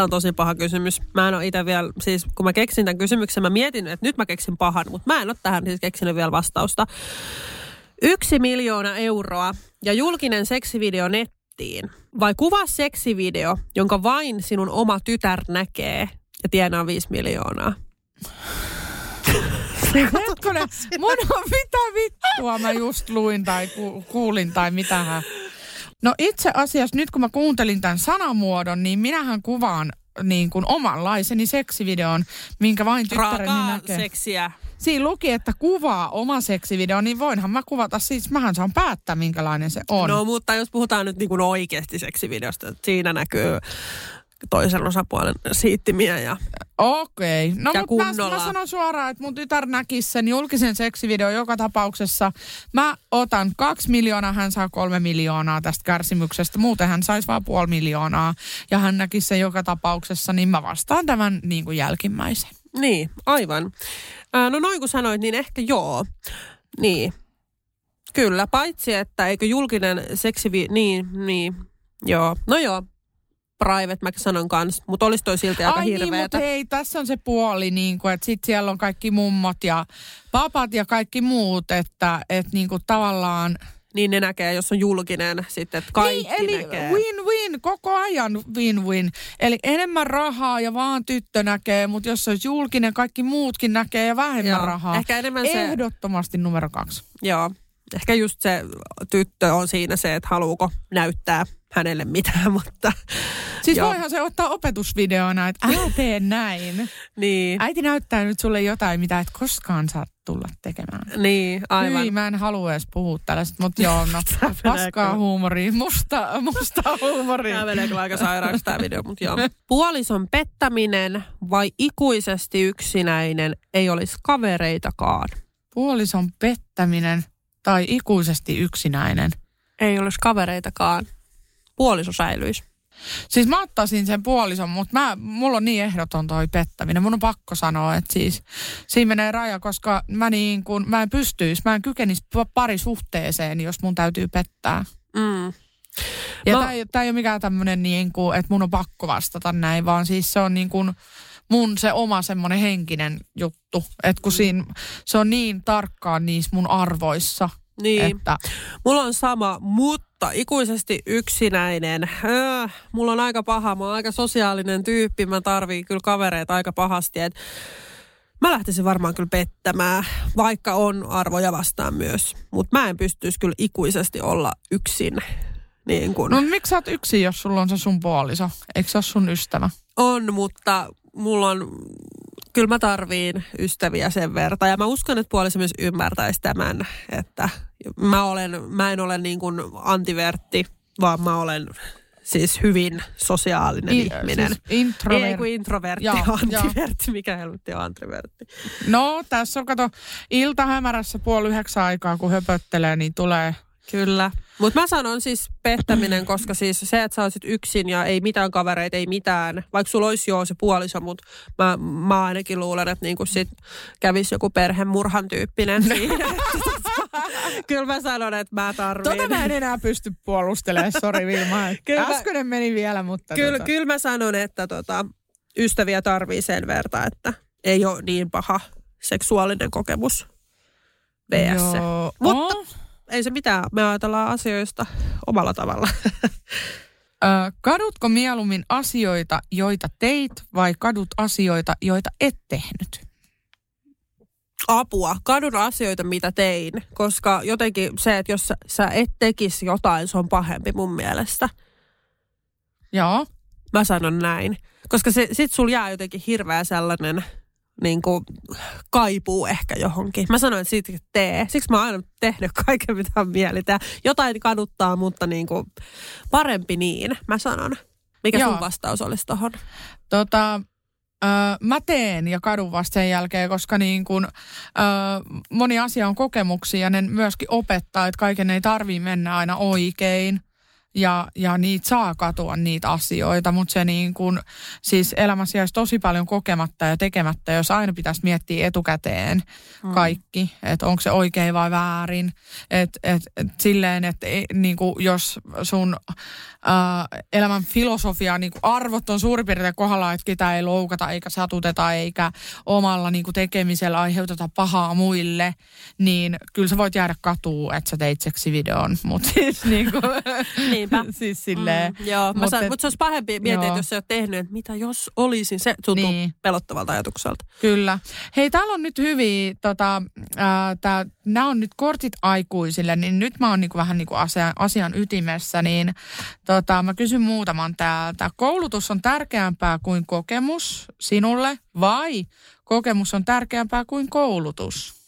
Tämä on tosi paha kysymys. Mä en ole itse vielä, siis kun mä keksin tämän kysymyksen, mä mietin, että nyt mä keksin pahan, mutta mä en ole tähän siis keksinyt vielä vastausta. Yksi miljoona euroa ja julkinen seksivideo net, nettiin. Vai kuvaa seksivideo, jonka vain sinun oma tytär näkee ja tienaa 5 miljoonaa. Hetkonen, mun on mitä vittua mä just luin tai ku, kuulin tai mitähän. No itse asiassa nyt kun mä kuuntelin tämän sanamuodon, niin minähän kuvaan niin kuin omanlaiseni seksivideon, minkä vain tyttäreni Raakaa näkee. seksiä. Siinä luki, että kuvaa oma seksivideo, niin voinhan mä kuvata, siis mähän saan päättää minkälainen se on. No mutta jos puhutaan nyt niin kuin oikeasti seksivideosta, että siinä näkyy toisen osapuolen siittimiä ja Okei. No Ja mutta mä, mä sanon suoraan, että mun tytär näkisi sen julkisen seksivideon joka tapauksessa. Mä otan kaksi miljoonaa, hän saa kolme miljoonaa tästä kärsimyksestä. Muuten hän saisi vaan puoli miljoonaa ja hän näkisi sen joka tapauksessa, niin mä vastaan tämän niin kuin jälkimmäisen. Niin, aivan. Ää, no noin kun sanoit, niin ehkä joo. Niin. Kyllä, paitsi että eikö julkinen seksivi... Niin, niin. Joo. No joo. Private mä sanon kans, mutta olisi toi silti aika Ai niin, mutta hei, tässä on se puoli, niin kuin, että sit siellä on kaikki mummot ja papat ja kaikki muut, että, että niin kuin tavallaan... Niin ne näkee, jos on julkinen sitten, että kaikki niin, eli näkee. win-win, koko ajan win-win. Eli enemmän rahaa ja vaan tyttö näkee, mutta jos se olisi julkinen, kaikki muutkin näkee ja vähemmän Joo. rahaa. Ehkä enemmän se- Ehdottomasti numero kaksi. Joo. Ehkä just se tyttö on siinä se, että haluuko näyttää hänelle mitään, mutta... Siis Joo. voihan se ottaa opetusvideona, että älä tee näin. Niin. Äiti näyttää nyt sulle jotain, mitä et koskaan saa tulla tekemään. Niin, aivan. Hyi, mä en halua edes puhua tällaista, mutta joo, no, paskaa huumoria, musta, musta huumoria. Tämä menee kyllä aika sairaaksi tämä video, mutta joo. Puolison pettäminen vai ikuisesti yksinäinen ei olisi kavereitakaan? Puolison pettäminen tai ikuisesti yksinäinen. Ei olisi kavereitakaan. Puoliso säilyisi. Siis mä ottaisin sen puolison, mutta mä, mulla on niin ehdoton toi pettäminen. Mun on pakko sanoa, että siis siinä menee raja, koska mä, niin kun, mä en pystyisi, mä en kykenisi pa- parisuhteeseen, jos mun täytyy pettää. Mm. Ja No- no. tämä ei, ole mikään tämmöinen, niin kuin, että mun on pakko vastata näin, vaan siis se on niin kuin mun se oma semmoinen henkinen juttu. Että kun siinä, se on niin tarkkaan niissä mun arvoissa. Niin. Että, Mulla on sama, mutta ikuisesti yksinäinen. Äh, mulla on aika paha, mä oon aika sosiaalinen tyyppi, mä tarviin kyllä kavereita aika pahasti. Et mä lähtisin varmaan kyllä pettämään, vaikka on arvoja vastaan myös. Mutta mä en pystyisi kyllä ikuisesti olla yksin. Niin kun. no miksi sä oot yksin, jos sulla on se sun puoliso? Eikö se ole sun ystävä? On, mutta mulla on, kyllä mä tarviin ystäviä sen verran. Ja mä uskon, että puoliso myös ymmärtäisi tämän, että mä, olen, mä en ole niin kuin antivertti, vaan mä olen siis hyvin sosiaalinen I- ihminen. siis introvert- Ei kun introvertti, Joo, antivertti. Mikä helvetti on antivertti? No tässä on, kato, ilta hämärässä puoli yhdeksän aikaa, kun höpöttelee, niin tulee... Kyllä. Mutta mä sanon siis pettäminen, koska siis se, että sä olisit yksin ja ei mitään kavereita, ei mitään. Vaikka sulla olisi jo se puoliso, mutta mä, mä ainakin luulen, että niinku sit kävisi joku perhemurhan tyyppinen siinä. Kyllä mä sanon, että mä tarviin. Tota mä en enää pysty puolustelemaan, sori Vilma. Kyllä meni vielä, mutta... Kyllä, tota, kyllä mä sanon, että tota, ystäviä tarvii sen verran, että ei ole niin paha seksuaalinen kokemus VS. Joo. Mutta Oh. ei se mitään, me ajatellaan asioista omalla tavalla. Ö, kadutko mieluummin asioita, joita teit, vai kadut asioita, joita et tehnyt? Apua, kadun asioita, mitä tein, koska jotenkin se, että jos sä, sä et tekisi jotain, se on pahempi mun mielestä. Joo. Mä sanon näin. Koska se, sit sul jää jotenkin hirveä sellainen niin kuin, kaipuu ehkä johonkin. Mä sanoin, että siitä tee. Siksi mä oon aina tehnyt kaiken, mitä on mieli tehdä. Jotain kaduttaa, mutta niin kuin, parempi niin, mä sanon. Mikä Joo. sun vastaus olisi tohon? Tota, ö, mä teen ja kadun vasta sen jälkeen, koska niin kun, ö, moni asia on kokemuksia ja ne myöskin opettaa, että kaiken ei tarvii mennä aina oikein. Ja, ja niitä saa katua niitä asioita, mutta se niin kun, siis elämässä jäisi tosi paljon kokematta ja tekemättä, jos aina pitäisi miettiä etukäteen kaikki, että onko se oikein vai väärin. Että et, et silleen, että niin jos sun ää, elämän filosofia, niin kuin arvot on suurin piirtein kohdalla, että ketä ei loukata eikä satuteta eikä omalla niin kuin tekemisellä aiheuteta pahaa muille, niin kyllä sä voit jäädä katuun, että sä teit seksivideon. Mutta siis niin kuin, Niinpä. siis silleen. Mm, joo, mutta Mut et- mut se olisi pahempi miettiä, että jos sä oot tehnyt, että mitä jos olisin. Se tuntuu Niin. pelottavalta ajatukselta. Kyllä. Hei, täällä on nyt hyviä, tota, tää, nämä on nyt kortit aikuisille, niin nyt mä oon niinku vähän niinku asian, asian ytimessä, niin tota, mä kysyn muutaman täältä. Koulutus on tärkeämpää kuin kokemus sinulle vai kokemus on tärkeämpää kuin koulutus?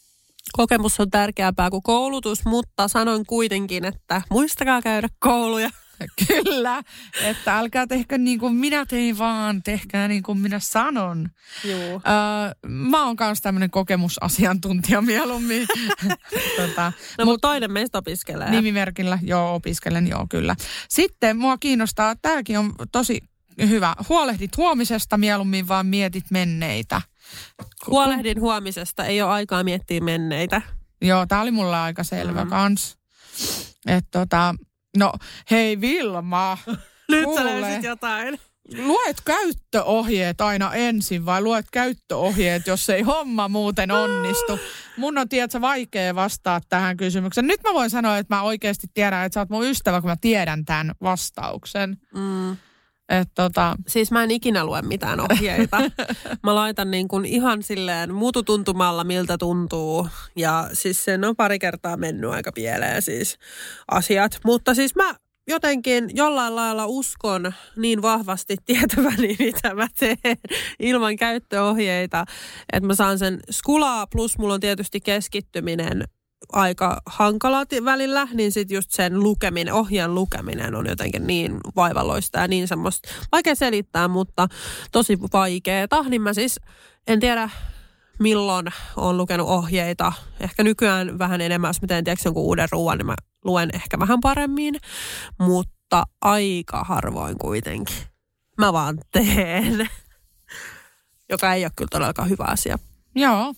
Kokemus on tärkeämpää kuin koulutus, mutta sanon kuitenkin, että muistakaa käydä kouluja. Kyllä, että älkää tehkö niin kuin minä tein vaan, tehkää niin kuin minä sanon. Joo. Öö, mä oon kanssa tämmöinen kokemusasiantuntija mieluummin. tota, No, mutta toinen meistä opiskelee. Nimimerkillä, joo, opiskelen, joo, kyllä. Sitten mua kiinnostaa, tämäkin on tosi hyvä. Huolehdit huomisesta mieluummin, vaan mietit menneitä. Huolehdin huomisesta, ei ole aikaa miettiä menneitä. Joo, tää oli mulle aika selvä mm. kans. Et tota, no hei Vilma, Nyt Kuule. sä löysit jotain. luet käyttöohjeet aina ensin vai luet käyttöohjeet, jos ei homma muuten onnistu? Mun on, tiedätkö, vaikea vastaa tähän kysymykseen. Nyt mä voin sanoa, että mä oikeasti tiedän, että sä oot mun ystävä, kun mä tiedän tämän vastauksen. Mm. Et tota, Siis mä en ikinä lue mitään ohjeita. Mä laitan niin kuin ihan silleen mututuntumalla, miltä tuntuu. Ja siis sen on pari kertaa mennyt aika pieleen siis asiat. Mutta siis mä jotenkin jollain lailla uskon niin vahvasti tietäväni, mitä mä teen ilman käyttöohjeita, että mä saan sen skulaa, plus mulla on tietysti keskittyminen aika hankala ti- välillä, niin sitten just sen lukeminen, ohjeen lukeminen on jotenkin niin vaivalloista ja niin semmoista, vaikea selittää, mutta tosi vaikeeta. Niin mä siis en tiedä milloin olen lukenut ohjeita. Ehkä nykyään vähän enemmän, jos mä teen tiedätkö, jonkun uuden ruoan, niin mä luen ehkä vähän paremmin, mutta aika harvoin kuitenkin. Mä vaan teen, joka ei ole kyllä todellakaan hyvä asia. joo,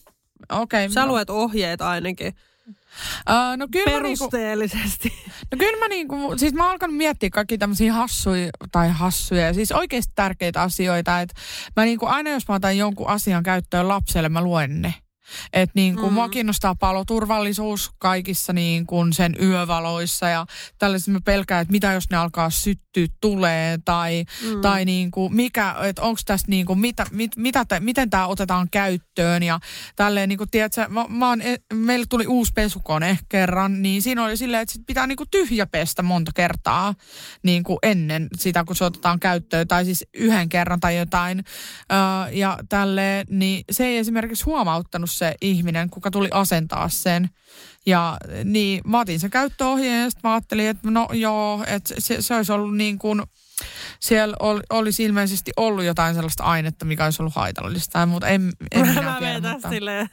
okei. Sä luet ohjeet ainakin Uh, no kyllä mä niinku, perusteellisesti. no kyllä mä niinku, siis mä alkanut miettiä kaikki tämmöisiä hassuja, tai hassuja, siis oikeasti tärkeitä asioita, että mä niinku aina jos mä otan jonkun asian käyttöön lapselle, mä luen ne. Että niin kuin mm. mua kiinnostaa paloturvallisuus kaikissa niin kuin sen yövaloissa ja tällaisessa mä pelkään, että mitä jos ne alkaa syttyä tulee tai, mm. tai niin kuin mikä, että onko tässä niin kuin mitä, mit, mitä te, miten tämä otetaan käyttöön ja tälleen niin kuin tiedätkö, mä, mä oon, e- meille tuli uusi pesukone kerran, niin siinä oli silleen, että sit pitää niin kuin tyhjä pestä monta kertaa niin kuin ennen sitä, kun se otetaan käyttöön tai siis yhden kerran tai jotain öö, ja tälleen, niin se ei esimerkiksi huomauttanut se ihminen, kuka tuli asentaa sen. Ja niin mä otin sen käyttöohjeen ja sitten mä ajattelin, että no joo, että se, se olisi ollut niin kuin, siellä ol, olisi ilmeisesti ollut jotain sellaista ainetta, mikä olisi ollut haitallista, mutta en, en minä mä tiedä. Mutta... silleen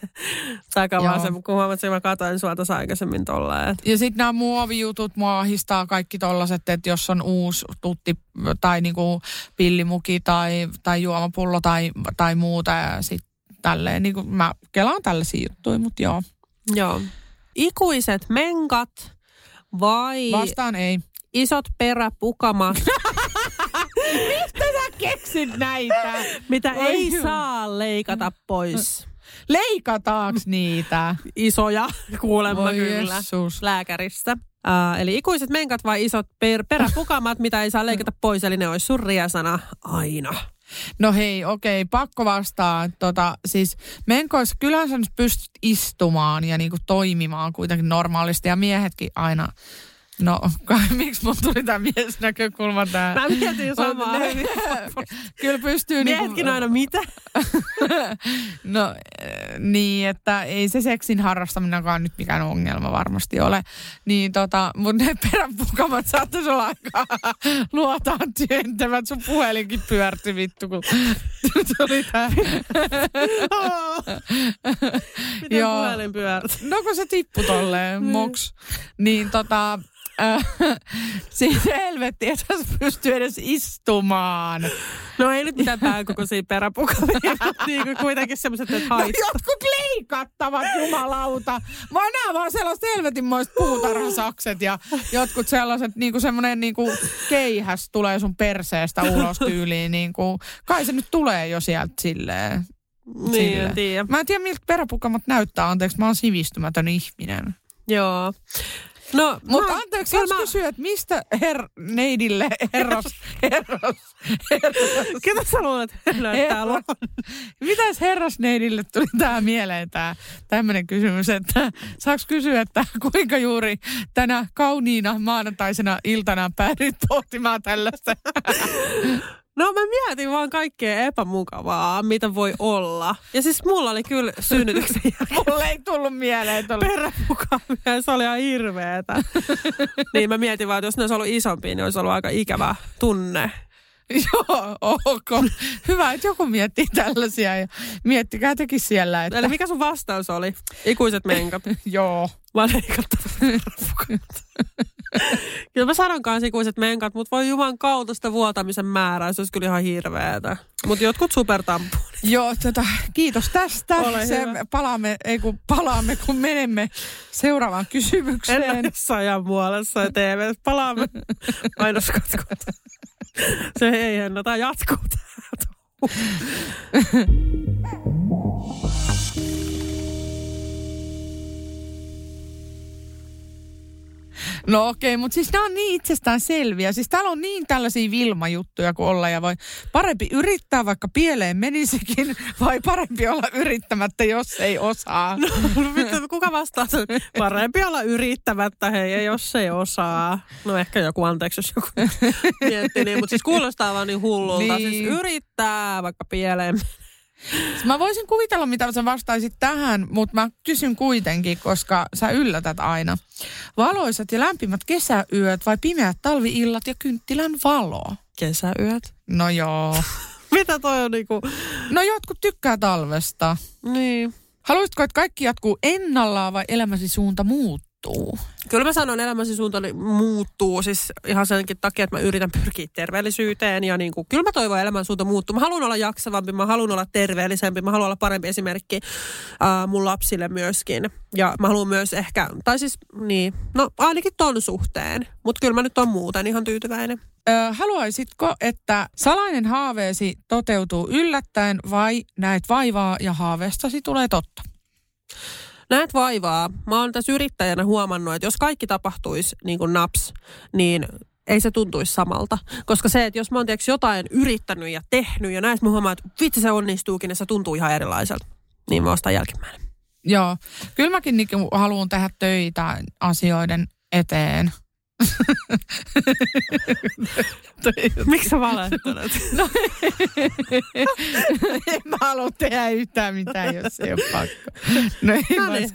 Joo. sen, kun huomasin, että mä katsoin sua tuossa aikaisemmin tolleen. Ja sitten nämä muovijutut mua ahistaa kaikki tollaset, että jos on uusi tutti tai niinku pillimuki tai, tai juomapullo tai, tai muuta ja sitten tälleen, niin kuin mä kelaan tällaisia juttuja, mutta joo. Joo. Ikuiset menkat vai Vastaan ei. isot peräpukamat, Mistä sä keksit näitä? mitä Voi ei juu. saa leikata pois? Leikataaks niitä? Isoja, kuulemma Voi kyllä, Jessus. lääkäristä. Uh, eli ikuiset menkat vai isot per- peräpukamat, mitä ei saa leikata pois, eli ne olisi sun riesana aina. No hei, okei, pakko vastaa. Tota, siis menkoissa kyllähän sä nyt pystyt istumaan ja niinku toimimaan kuitenkin normaalisti ja miehetkin aina. No, kai, miksi mun tuli tämä miesnäkökulma tää? Mä mietin samaa. Ne- Kyllä pystyy Miehetkin aina mitä? No eh, niin, että ei se seksin harrastaminenkaan nyt mikään ongelma varmasti ole. Niin tota, mutta ne peräpukamat saattaisi olla aika luotaan työntävät. Sun puhelinkin pyörti vittu, kun tuli tää. Miten Joo. puhelin pyörät? No kun se tippui tolleen, moks. Niin tota, siis helvetti, että se pystyy edes istumaan. No ei nyt mitään pääkokoisia peräpukamia, mutta niin kuin kuitenkin semmoiset, että No haittaa. jotkut leikattavat, jumalauta. Mä näen vaan sellaiset helvetinmoiset puutarhasakset ja jotkut sellaiset, niinku semmoinen niinku keihäs tulee sun perseestä ulos tyyliin. Niinku, kai se nyt tulee jo sieltä silleen. Niin, en tiedä. Mä en tiedä, miltä peräpukamat näyttää. Anteeksi, mä oon sivistymätön ihminen. Joo. No, Mutta anteeksi, mä- kysyä, että mistä her, neidille herras, herras, herras, Ketä sä luulet, herras, mitäs herrasneidille tuli tämä mieleen, tämä tämmöinen kysymys, että saaks kysyä, että kuinka juuri tänä kauniina maanantaisena iltana päädyit pohtimaan tällaista? No mä mietin vaan kaikkea epämukavaa, mitä voi olla. Ja siis mulla oli kyllä synnytyksen jälkeen Mulle ei tullut mieleen tuolla. perämukavia, se oli ihan hirveetä. niin mä mietin vaan, että jos ne olisi ollut isompia, niin olisi ollut aika ikävä tunne. Joo, ok. Hyvä, että joku miettii tällaisia ja miettikää tekin siellä, että Eli mikä sun vastaus oli? Ikuiset menkat. joo. Leikattavat perämukat. Kyllä mä sanon kanssa ikuiset menkat, mutta voi juman kautta sitä vuotamisen määrää, se olisi kyllä ihan hirveetä. Mutta jotkut supertampuunit. Joo, tota, kiitos tästä. Ole Se, hyvä. palaamme, ei kun palaamme, kun menemme seuraavaan kysymykseen. Ennässä ajan puolessa ja TV. Palaamme mainoskatkuun. Se ei Henna, tämä jatkuu No okei, mutta siis nämä on niin itsestään selviä. Siis täällä on niin tällaisia Vilma-juttuja kuin olla ja voi parempi yrittää, vaikka pieleen menisikin, vai parempi olla yrittämättä, jos ei osaa. No, vittu, kuka vastaa sen? Parempi olla yrittämättä, hei, ei jos ei osaa. No ehkä joku, anteeksi jos joku miettii niin, mutta siis kuulostaa vaan niin hullulta. Niin. Siis yrittää vaikka pieleen. Siis Mä voisin kuvitella, mitä sä vastaisit tähän, mutta mä kysyn kuitenkin, koska sä yllätät aina. Valoisat ja lämpimät kesäyöt vai pimeät talviillat ja kynttilän valo? Kesäyöt. No joo. Mitä toi on niinku? No jotkut tykkää talvesta. Niin. Haluaisitko, että kaikki jatkuu ennallaan vai elämäsi suunta muuttuu? Kyllä mä sanon, elämäsi suuntani muuttuu siis ihan senkin takia, että mä yritän pyrkiä terveellisyyteen ja niin kuin, kyllä mä toivon elämän suunta muuttuu. Mä haluan olla jaksavampi, mä haluan olla terveellisempi, mä haluan olla parempi esimerkki ää, mun lapsille myöskin. Ja mä haluan myös ehkä, tai siis niin, no ainakin ton suhteen, mutta kyllä mä nyt on muuten ihan tyytyväinen. Ö, haluaisitko, että salainen haaveesi toteutuu yllättäen vai näet vaivaa ja haaveestasi tulee totta? Näet vaivaa. Mä oon tässä yrittäjänä huomannut, että jos kaikki tapahtuisi niin kuin naps, niin ei se tuntuisi samalta. Koska se, että jos mä oon tiiäks, jotain yrittänyt ja tehnyt ja näistä mä huomaan, että vitsi se onnistuukin, niin se tuntuu ihan erilaiselta. Niin mä ostan jälkimmäinen. Joo, kyllä mäkin niin haluan tehdä töitä asioiden eteen. Miksi sä valehtelet? No, en mä halua tehdä yhtään mitään, jos ei ole pakko. No ei No niin.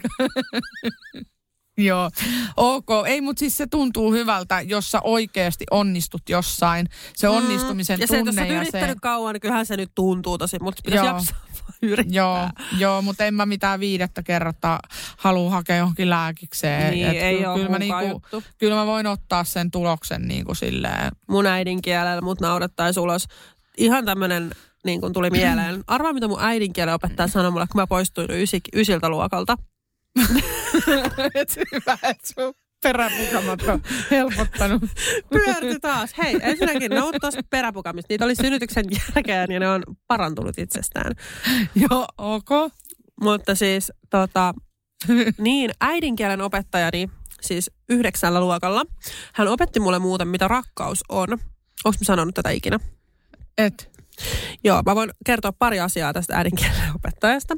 Joo, ok. Ei, mutta siis se tuntuu hyvältä, jos sä oikeasti onnistut jossain. Se onnistumisen Mm. ja se, jos sä ja yrittänyt se... kauan, niin kyllähän se nyt tuntuu tosi, mutta pitäisi Joo. jaksaa yrittää. Joo, joo, mutta en mä mitään viidettä kertaa halua hakea johonkin lääkikseen. Niin, Et ei kyllä, kyllä, mä niinku, juttu. kyllä mä voin ottaa sen tuloksen niinku silleen. mun äidinkielellä mut naurattaisi ulos. Ihan tämmönen niin kun tuli mieleen. Arvaa, mitä mun äidinkielen opettaja sanoi mulle, kun mä poistuin ysi, ysiltä luokalta. et hyvä, että sun peräpukamat on helpottanut. Pyörti taas. Hei, ensinnäkin ne on tuosta peräpukamista. Niitä oli synnytyksen jälkeen ja ne on parantunut itsestään. Joo, ok. Mutta siis tota, niin äidinkielen opettajani, siis yhdeksällä luokalla, hän opetti mulle muuten, mitä rakkaus on. Onko mä sanonut tätä ikinä? Et. Joo, mä voin kertoa pari asiaa tästä äidinkielen opettajasta.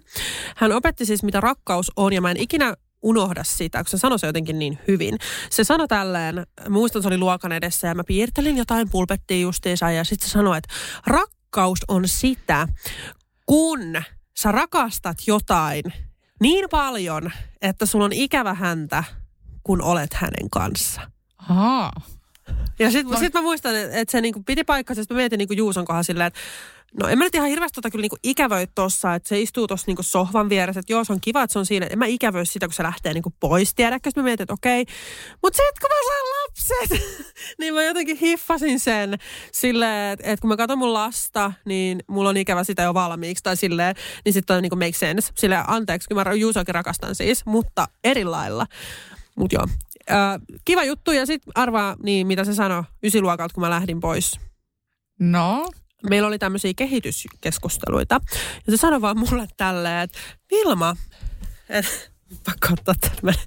Hän opetti siis, mitä rakkaus on, ja mä en ikinä unohda sitä, kun se sanoi se jotenkin niin hyvin. Se sanoi tälleen, muistan se oli luokan edessä, ja mä piirtelin jotain pulpettia justiinsa, ja sitten se sanoi, että rakkaus on sitä, kun sä rakastat jotain niin paljon, että sulla on ikävä häntä, kun olet hänen kanssa. Ahaa. Ja sitten sit mä muistan, että et se niinku piti paikkansa, sitten mä mietin niinku Juuson kohdalla silleen, että no en mä nyt ihan hirveästi tota kyllä niinku ikävöi tossa, että se istuu tuossa niinku sohvan vieressä, että joo se on kiva, että se on siinä, en mä ikävöi sitä, kun se lähtee niinku pois, tiedätkö? Sitten mä mietin, että okei, mutta sitten kun mä saan lapset, niin mä jotenkin hiffasin sen silleen, että, että kun mä katson mun lasta, niin mulla on ikävä sitä jo valmiiksi, tai silleen, niin sitten on niinku make sense. Silleen, anteeksi, kun mä Juusoakin rakastan siis, mutta eri lailla. Mutta joo, Ö, kiva juttu. Ja sitten arvaa, niin mitä se sanoi ysiluokalta, kun mä lähdin pois. No, Meillä oli tämmöisiä kehityskeskusteluita. Ja se sanoi vaan mulle tälleen, että Vilma, et, pakko ottaa tämmöinen.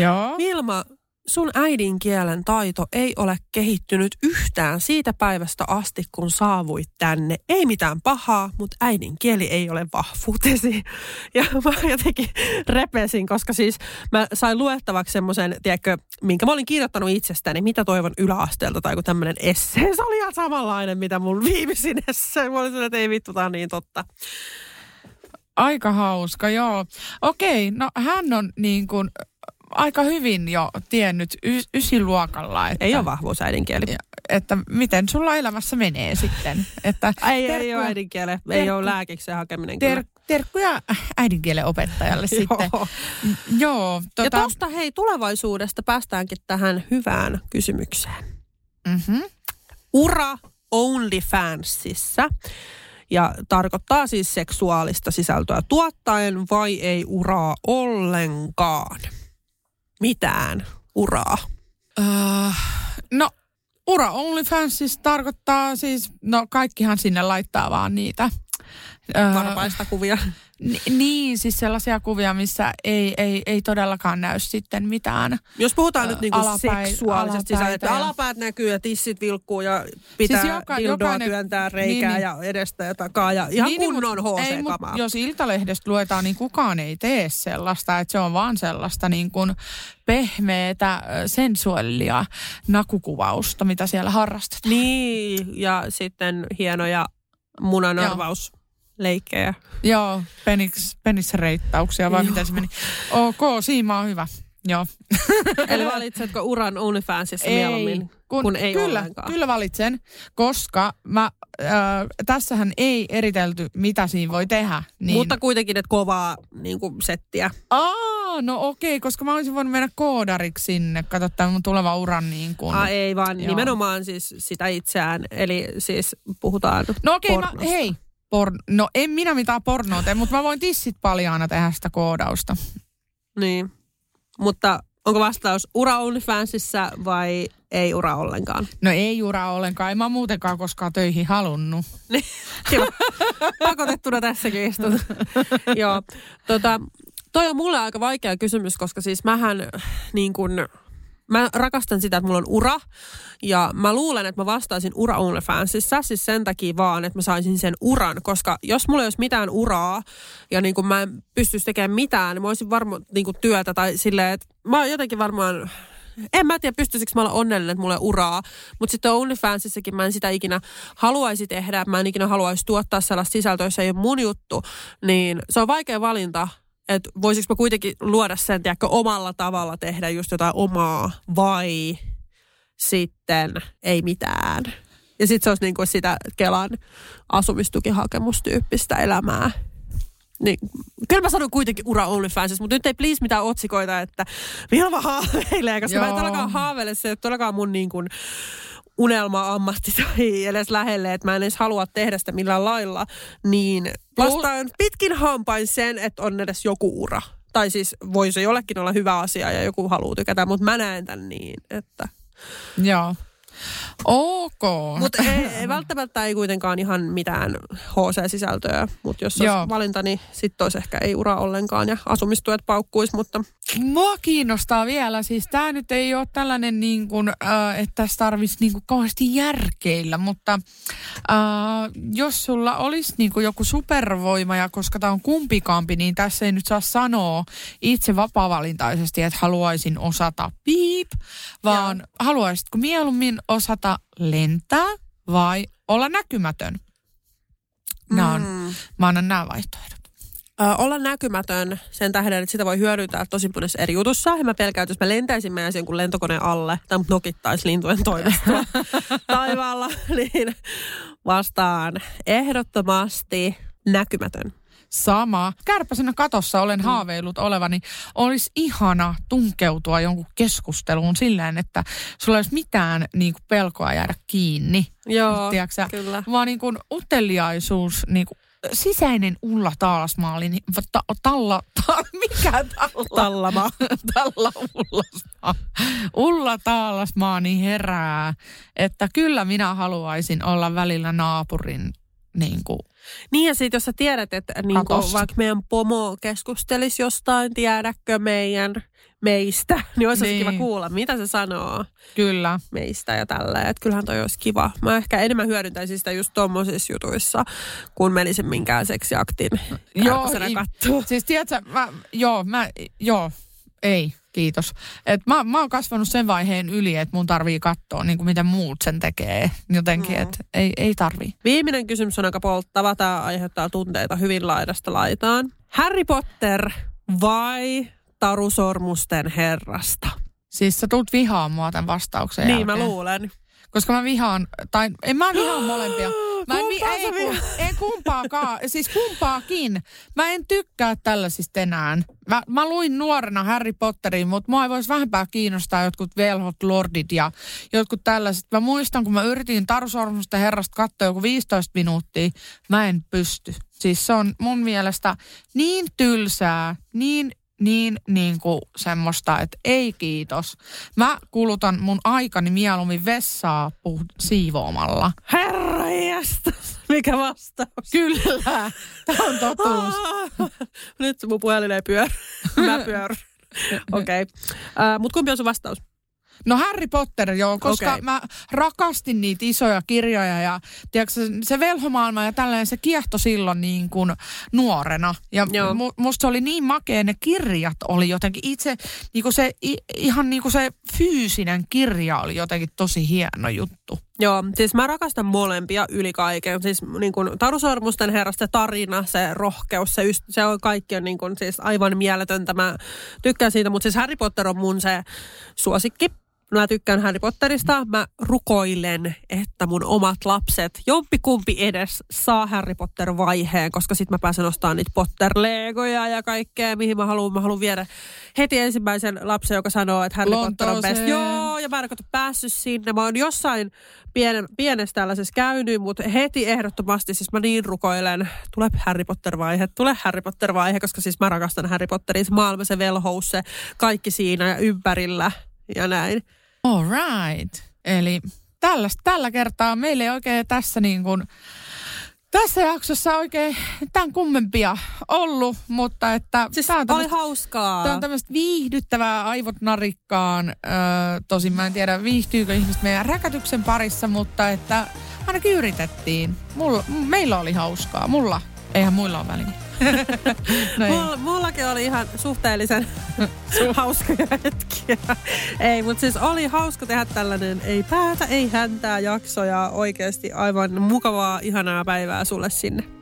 joo. Vilma, sun äidinkielen taito ei ole kehittynyt yhtään siitä päivästä asti, kun saavuit tänne. Ei mitään pahaa, mutta äidinkieli ei ole vahvuutesi. Ja mä jotenkin repesin, koska siis mä sain luettavaksi semmoisen, tiedätkö, minkä mä olin kirjoittanut itsestäni, mitä toivon yläasteelta tai joku tämmöinen essee. Se oli ihan samanlainen, mitä mun viimeisin essee. Mä olin että ei vittu, tää on niin totta. Aika hauska, joo. Okei, no hän on niin kuin aika hyvin jo tiennyt y- ysiluokalla. Että, ei ole vahvuus äidinkieli. Että miten sulla elämässä menee sitten. Että ei, ei ole äidinkiele, terkku, ei ole lääkiksen hakeminen ter, Terkkuja äidinkielen opettajalle sitten. Joo. Tota... Ja tuosta hei tulevaisuudesta päästäänkin tähän hyvään kysymykseen. Mm-hmm. Ura OnlyFansissa ja tarkoittaa siis seksuaalista sisältöä tuottaen vai ei uraa ollenkaan? Mitään uraa. Uh, no, ura OnlyFansissa tarkoittaa siis, no kaikkihan sinne laittaa vaan niitä. Varpaista kuvia. Ni, niin, siis sellaisia kuvia, missä ei, ei, ei todellakaan näy sitten mitään. Jos puhutaan nyt niinku alapäin, seksuaalisesti alapäitä että alapäät näkyy ja tissit vilkkuu ja pitää siis joka, dildoa jokainen, työntää reikää niin, niin. ja edestä ja takaa ja ihan niin, niin kunnon HC-kamaa. Jos Iltalehdestä luetaan, niin kukaan ei tee sellaista, että se on vaan sellaista niin kuin pehmeätä sensuellia nakukuvausta, mitä siellä harrastetaan. Niin, ja sitten hienoja munanarvaus leikkejä. Joo, peniks, penisreittauksia vai miten se meni. Ok, siima on hyvä. Joo. Eli valitsetko uran OnlyFansissa ei, mieluummin, kun, kun ei kyllä, ollenkaan? Kyllä valitsen, koska mä, äh, tässähän ei eritelty, mitä siinä voi tehdä. Niin... Mutta kuitenkin, että kovaa niin kuin settiä. Aa, no okei, koska mä olisin voinut mennä koodariksi sinne, katsoa tämän mun tuleva uran niin kuin. Aa, ei vaan Joo. nimenomaan siis sitä itseään, eli siis puhutaan No okei, mä, hei, Por, no en minä mitään pornoa tee, mutta mä voin tissit paljaana tehdä sitä koodausta. Niin, mutta onko vastaus ura OnlyFansissa vai ei ura ollenkaan? No ei ura ollenkaan, en mä muutenkaan koskaan töihin halunnut. Kiva. Pakotettuna tässäkin istut. Joo, tota, toi on mulle aika vaikea kysymys, koska siis mähän niin kuin mä rakastan sitä, että mulla on ura. Ja mä luulen, että mä vastaisin ura OnlyFansissa siis sen takia vaan, että mä saisin sen uran. Koska jos mulla ei olisi mitään uraa ja niin kuin mä en pystyisi tekemään mitään, niin mä olisin varmaan niin kuin työtä tai silleen, että mä oon jotenkin varmaan en mä tiedä, pystyisikö mä olla onnellinen, että mulla on uraa. Mutta sitten OnlyFansissakin mä en sitä ikinä haluaisi tehdä. Mä en ikinä haluaisi tuottaa sellaista sisältöä, jos ei ole mun juttu. Niin se on vaikea valinta että voisiko mä kuitenkin luoda sen, tiedäkö, omalla tavalla tehdä just jotain omaa vai sitten ei mitään. Ja sitten se olisi niin kuin sitä Kelan asumistukihakemustyyppistä elämää. Niin, kyllä mä sanon kuitenkin ura OnlyFansissa, mutta nyt ei please mitään otsikoita, että Vilma haaveilee, koska Joo. mä en todellakaan haaveile se, että todellakaan mun niin kuin, unelma-ammatti tai edes lähelle, että mä en edes halua tehdä sitä millään lailla, niin vastaan pitkin hampain sen, että on edes joku ura. Tai siis voisi jollekin olla hyvä asia ja joku haluaa tykätä, mutta mä näen tämän niin, että... Joo. Ok. Mutta ei, ei, välttämättä ei kuitenkaan ihan mitään HC-sisältöä, mutta jos olisi valinta, niin sitten olisi ehkä ei ura ollenkaan ja asumistuet paukkuisi, mutta... Mua kiinnostaa vielä, siis tämä nyt ei ole tällainen niin kuin, äh, että tässä tarvitsisi niin kuin kauheasti järkeillä, mutta äh, jos sulla olisi niin kuin joku supervoima ja koska tämä on kumpikampi, niin tässä ei nyt saa sanoa itse vapaa-valintaisesti, että haluaisin osata piip, vaan Joo. haluaisitko mieluummin osata lentää vai olla näkymätön? Nämä on, mm. Mä annan nämä vaihtoehdot. Ö, olla näkymätön sen tähden, että sitä voi hyödyntää tosi monessa eri jutussa. Ja mä pelkään, että jos mä lentäisin meidän jonkun lentokoneen alle, tai mut nokittaisi lintujen toimesta taivaalla, niin vastaan ehdottomasti näkymätön. Sama. Kärpäsenä katossa olen mm. haaveillut olevani. Olisi ihana tunkeutua jonkun keskusteluun silleen, että sulla ei olisi mitään niin kuin pelkoa jäädä kiinni. Joo, Tiedätkö, kyllä. Vaan niin kuin uteliaisuus, niin kuin sisäinen Ulla Taalasmaa oli niin, ta, talla, ta, mikä talla? Tallama. talla Ullasmaa. Ulla Taalasmaa niin herää, että kyllä minä haluaisin olla välillä naapurin niin kuin niin ja sitten jos sä tiedät, että niin vaikka meidän pomo keskustelisi jostain, tiedäkö meidän meistä, niin olisi niin. Kiva kuulla, mitä se sanoo Kyllä. meistä ja tälleen. Että kyllähän toi olisi kiva. Mä ehkä enemmän hyödyntäisin sitä just tommosissa jutuissa, kun menisin minkään seksiaktin kärpäsenä i-. Siis tiedätkö, mä, joo, mä, joo, ei, kiitos. Et mä, mä oon kasvanut sen vaiheen yli, että mun tarvii katsoa, niin kuin mitä muut sen tekee. Jotenkin, Mm. että ei, ei tarvii. Viimeinen kysymys on aika polttava. Tämä aiheuttaa tunteita hyvin laidasta laitaan. Harry Potter vai Tarusormusten herrasta? Siis sä tulet vihaan mua tämän vastauksen Niin jälkeen. mä luulen. Koska mä vihaan, tai en mä vihaa molempia. Mä en, Kumpaa ei, kun, en kumpaakaan, siis kumpaakin. Mä en tykkää tällaisista enää. Mä, mä luin nuorena Harry Potterin, mutta mua ei voisi vähempää kiinnostaa jotkut velhot lordit ja jotkut tällaiset. Mä muistan, kun mä yritin Tarusormusten herrasta katsoa joku 15 minuuttia, mä en pysty. Siis se on mun mielestä niin tylsää, niin niin, niin kuin semmoista, että ei kiitos. Mä kulutan mun aikani mieluummin vessaa puh- siivoamalla. Herra jästäs, mikä vastaus. Kyllä, tämä on totuus. Nyt mun puhelin ei pyörä. Mä pyörän. Okei. Okay. Uh, Mutta kumpi on sun vastaus? No Harry Potter joo, koska Okei. mä rakastin niitä isoja kirjoja ja tiedätkö, se- velhomaailma ja tällainen se kiehto silloin niin kuin nuorena. Ja Joo. mu, musta se oli niin makea, ne kirjat oli jotenkin itse, niin kuin se, ihan niin kuin se fyysinen kirja oli jotenkin tosi hieno juttu. Joo, siis mä rakastan molempia yli kaiken. Siis niin kuin Tarusormusten herrasta se tarina, se rohkeus, se, yst- se on kaikki on niin kuin, siis aivan mieletöntä. Mä tykkään siitä, mutta siis Harry Potter on mun se suosikki. Mä tykkään Harry Potterista. Mä rukoilen, että mun omat lapset, jompikumpi edes, saa Harry Potter-vaiheen, koska sit mä pääsen ostamaan niitä Potter-legoja ja kaikkea, mihin mä haluan. Mä haluan viedä heti ensimmäisen lapsen, joka sanoo, että Harry Potter on best. Joo, ja mä en ole päässyt sinne. Mä oon jossain pienen, pienessä tällaisessa käynyt, mutta heti ehdottomasti siis mä niin rukoilen, tule Harry Potter-vaihe, tule Harry Potter-vaihe, koska siis mä rakastan Harry Potterin, se maailma, se velhous, se kaikki siinä ja ympärillä ja näin. All right. Eli tällaista, tällä kertaa meillä ei oikein tässä niin kuin, tässä jaksossa oikein tämän kummempia ollut, mutta että Siis tää on oli hauskaa. Tämä on tämmöistä viihdyttävää aivot narikkaan. Öö, tosin mä en tiedä viihtyykö ihmiset meidän räkätyksen parissa, mutta että ainakin yritettiin. Mulla, meillä oli hauskaa. Mulla, eihän muilla ole väliä. No. Mulla, mullakin oli ihan suhteellisen hauskoja hetkiä. Ei, mutta siis oli hauska tehdä tällainen ei päätä, ei häntää jakso ja oikeasti aivan mukavaa, ihanaa päivää sulle sinne.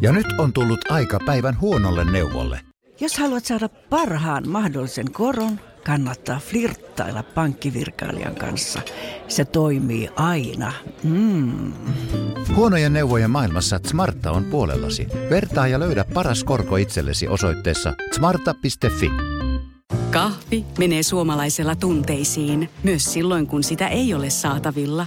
Ja nyt on tullut aika päivän huonolle neuvolle. Jos haluat saada parhaan mahdollisen koron, kannattaa flirttailla pankkivirkailijan kanssa. Se toimii aina. Mm. Huonojen neuvojen maailmassa Smarta on puolellasi. Vertaa ja löydä paras korko itsellesi osoitteessa smarta.fi. Kahvi menee suomalaisella tunteisiin, myös silloin kun sitä ei ole saatavilla.